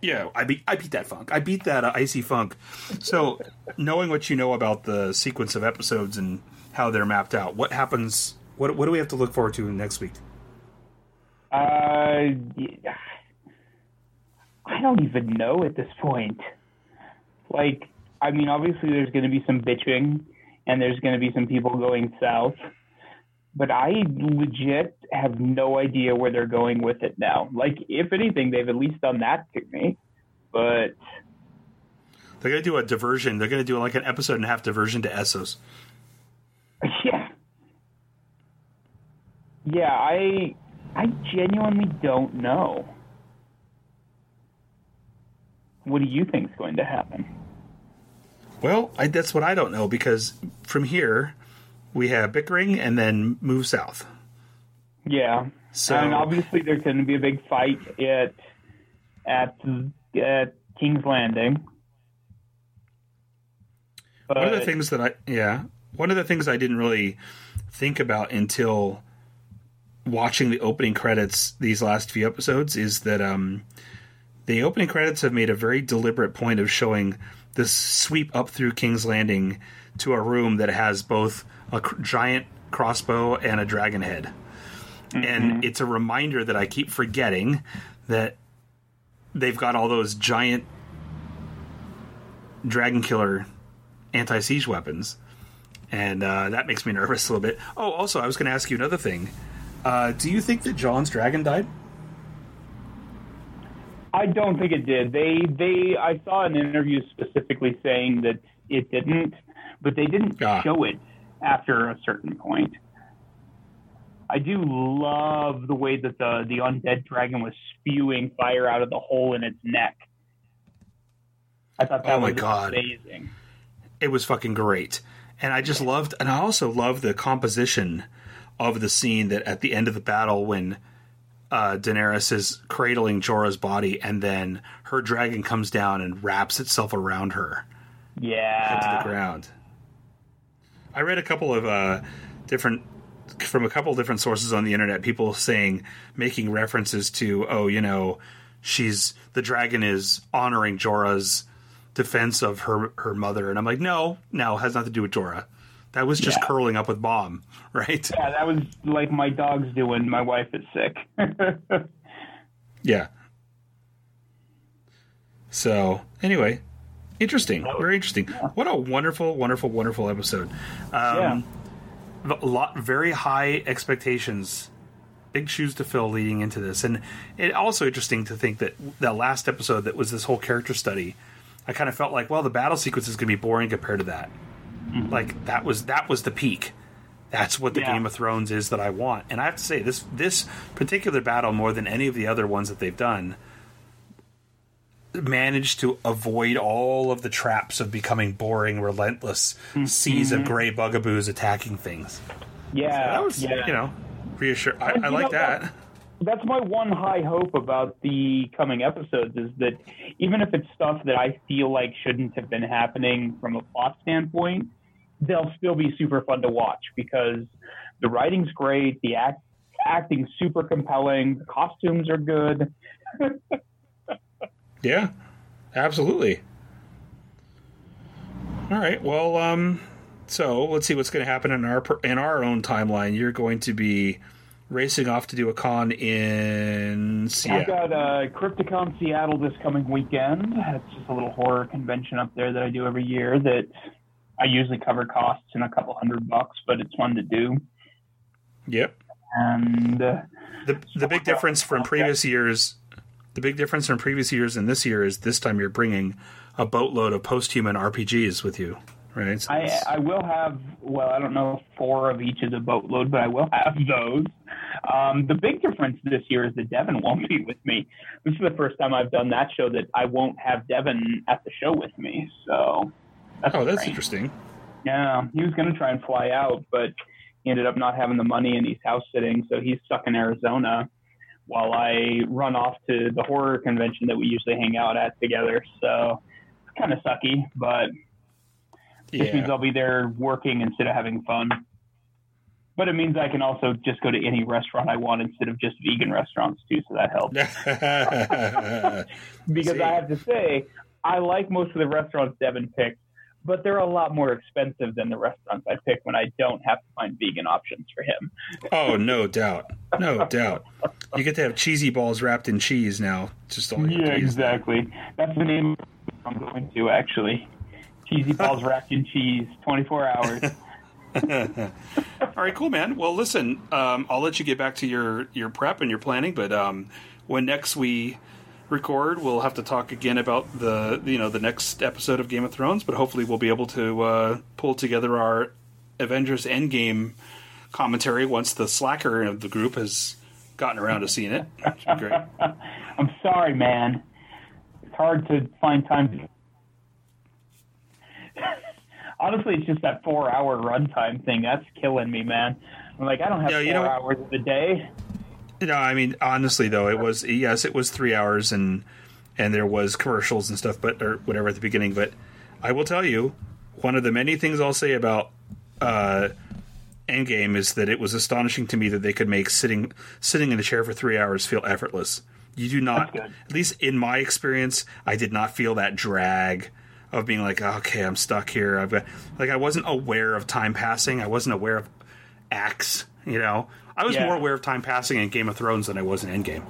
Yeah, I beat I beat that funk. I beat that uh, icy funk. So, knowing what you know about the sequence of episodes and how they're mapped out, what happens? What what do we have to look forward to next week? Uh, I don't even know at this point. Like, I mean, obviously there's going to be some bitching and there's going to be some people going south, but I legit have no idea where they're going with it now. Like, if anything, they've at least done that to me, but they're going to do a diversion. They're going to do like an episode and a half diversion to Essos. [laughs] Yeah. Yeah, I I genuinely don't know. What do you think is going to happen? Well, I, that's what I don't know because from here we have bickering and then move south. Yeah. So and obviously there's going to be a big fight at at at King's Landing. But, one of the things that I yeah one of the things I didn't really think about until watching the opening credits these last few episodes is that um, the opening credits have made a very deliberate point of showing this sweep up through King's Landing to a room that has both a giant crossbow and a dragon head. Mm-hmm. And it's a reminder that I keep forgetting that they've got all those giant dragon killer anti siege weapons. And uh, that makes me nervous a little bit. Oh, also, I was going to ask you another thing. Uh, do you think that Jon's dragon died? I don't think it did. They they I saw an interview specifically saying that it didn't, but they didn't ah. show it after a certain point. I do love the way that the the undead dragon was spewing fire out of the hole in its neck. I thought that oh my was God. amazing. It was fucking great. And I just loved and I also love the composition of the scene that at the end of the battle when uh, Daenerys is cradling Jorah's body, and then her dragon comes down and wraps itself around her. Yeah, to the ground. I read a couple of uh, different from a couple of different sources on the internet. People saying making references to, oh, you know, she's the dragon is honoring Jorah's defense of her her mother, and I'm like, no, no, has nothing to do with Dora. That was just yeah. curling up with bomb, [laughs] right? Yeah, that was like my dog's doing. My wife is sick. [laughs] yeah. So anyway, interesting, very interesting. Yeah. What a wonderful, wonderful, wonderful episode. Um, yeah. A lot, very high expectations, big shoes to fill leading into this, and it also interesting to think that that last episode that was this whole character study. I kind of felt like, well, the battle sequence is going to be boring compared to that. Mm-hmm. Like that was that was the peak. That's what the yeah. Game of Thrones is that I want. And I have to say this this particular battle more than any of the other ones that they've done managed to avoid all of the traps of becoming boring, relentless mm-hmm. seas of gray bugaboos attacking things. Yeah, so that was yeah. you know reassure. I, I like that. That's my one high hope about the coming episodes is that even if it's stuff that I feel like shouldn't have been happening from a plot standpoint, they'll still be super fun to watch because the writing's great, the act acting's super compelling, the costumes are good. [laughs] Yeah, absolutely. All right. Well, um, so let's see what's going to happen in our in our own timeline. You're going to be racing off to do a con in Seattle. I've got uh, Crypticon Seattle this coming weekend. It's just a little horror convention up there that I do every year that I usually cover costs in a couple hundred bucks, but it's fun to do. Yep. And uh, The the big difference from previous years, the big difference from previous years and this year is this time you're bringing a boatload of post-human RPGs with you, right? So I, I will have, well, I don't know, four of each of the boatload, but I will have [laughs] those. Um, the big difference this year is that Devin won't be with me. This is the first time I've done that show that I won't have Devin at the show with me. So that's oh, that's strange. interesting. Yeah, he was going to try and fly out, but he ended up not having the money and he's house sitting, so he's stuck in Arizona while I run off to the horror convention that we usually hang out at together. So it's kind of sucky, but it means I'll be there working instead of having fun. But it means I can also just go to any restaurant I want instead of just vegan restaurants too, so that helps. [laughs] Because See. I have to say, I like most of the restaurants Devin picked, but they're a lot more expensive than the restaurants I pick when I don't have to find vegan options for him. oh, no doubt, no doubt. You get to have cheesy balls wrapped in cheese now. Just all Yeah, exactly. That's the name I'm going to actually. Cheesy balls wrapped in cheese, 24 hours. [laughs] All right, cool, man. Well, listen, um, I'll let you get back to your your prep and your planning, but um, when next we record, we'll have to talk again about the you know the next episode of Game of Thrones. But hopefully, we'll be able to uh, pull together our Avengers Endgame commentary once the slacker of the group has gotten around to seeing it. Be great. [laughs] I'm sorry, man. It's hard to find time to. [laughs] Honestly, it's just that four hour runtime thing. That's killing me, man. I'm like, I don't have Yeah, four you know- hours of the day. No, I mean honestly though, it was yes, it was three hours and and there was commercials and stuff, but or whatever at the beginning. But I will tell you, one of the many things I'll say about uh, Endgame is that it was astonishing to me that they could make sitting sitting in a chair for three hours feel effortless. You do not, at least in my experience, I did not feel that drag of being like, okay, I'm stuck here. I've got like I wasn't aware of time passing. I wasn't aware of acts. You know, I was Yeah. more aware of time passing in Game of Thrones than I was in Endgame.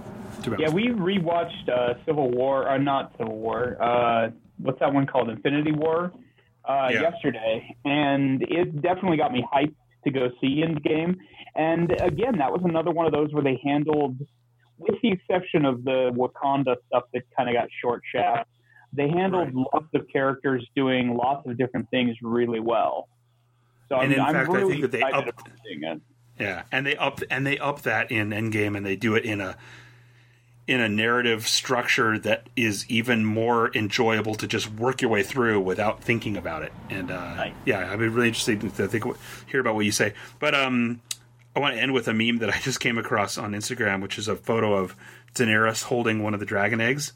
Yeah, we rewatched uh, Civil War, or not Civil War. Uh, what's that one called? Infinity War. Uh, Yeah. Yesterday, and it definitely got me hyped to go see Endgame. And again, that was another one of those where they handled, with the exception of the Wakanda stuff that kind of got short shaft, they handled Right. lots of characters doing lots of different things really well. So And I'm, in I'm fact, I really think that they upped- it. Yeah, and they up and they up that in Endgame, and they do it in a in a narrative structure that is even more enjoyable to just work your way through without thinking about it. And uh, yeah, I'd be really interested to think hear about what you say. But um, I want to end with a meme that I [laughs] just came across on Instagram, which is a photo of Daenerys holding one of the dragon eggs.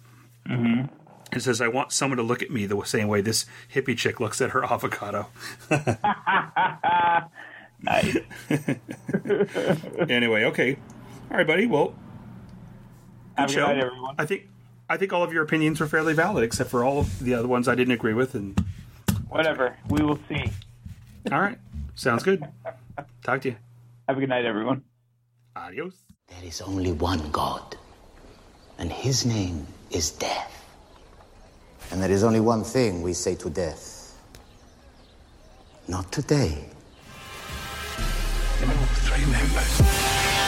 Mm-hmm. It says, "I want someone to look at me the same way this hippie chick looks at her [laughs] avocado." [laughs] Nice. [laughs] anyway, okay, all right, buddy. Well, Have a show. good night, everyone. I think I think all of your opinions were fairly valid, except for all of the other ones I didn't agree with. And Whatever. We will see. all right, sounds good. Talk to you. Have a good night, everyone. Adios. There is only one God, and his name is death. And there is only one thing we say to death. Not today. Three members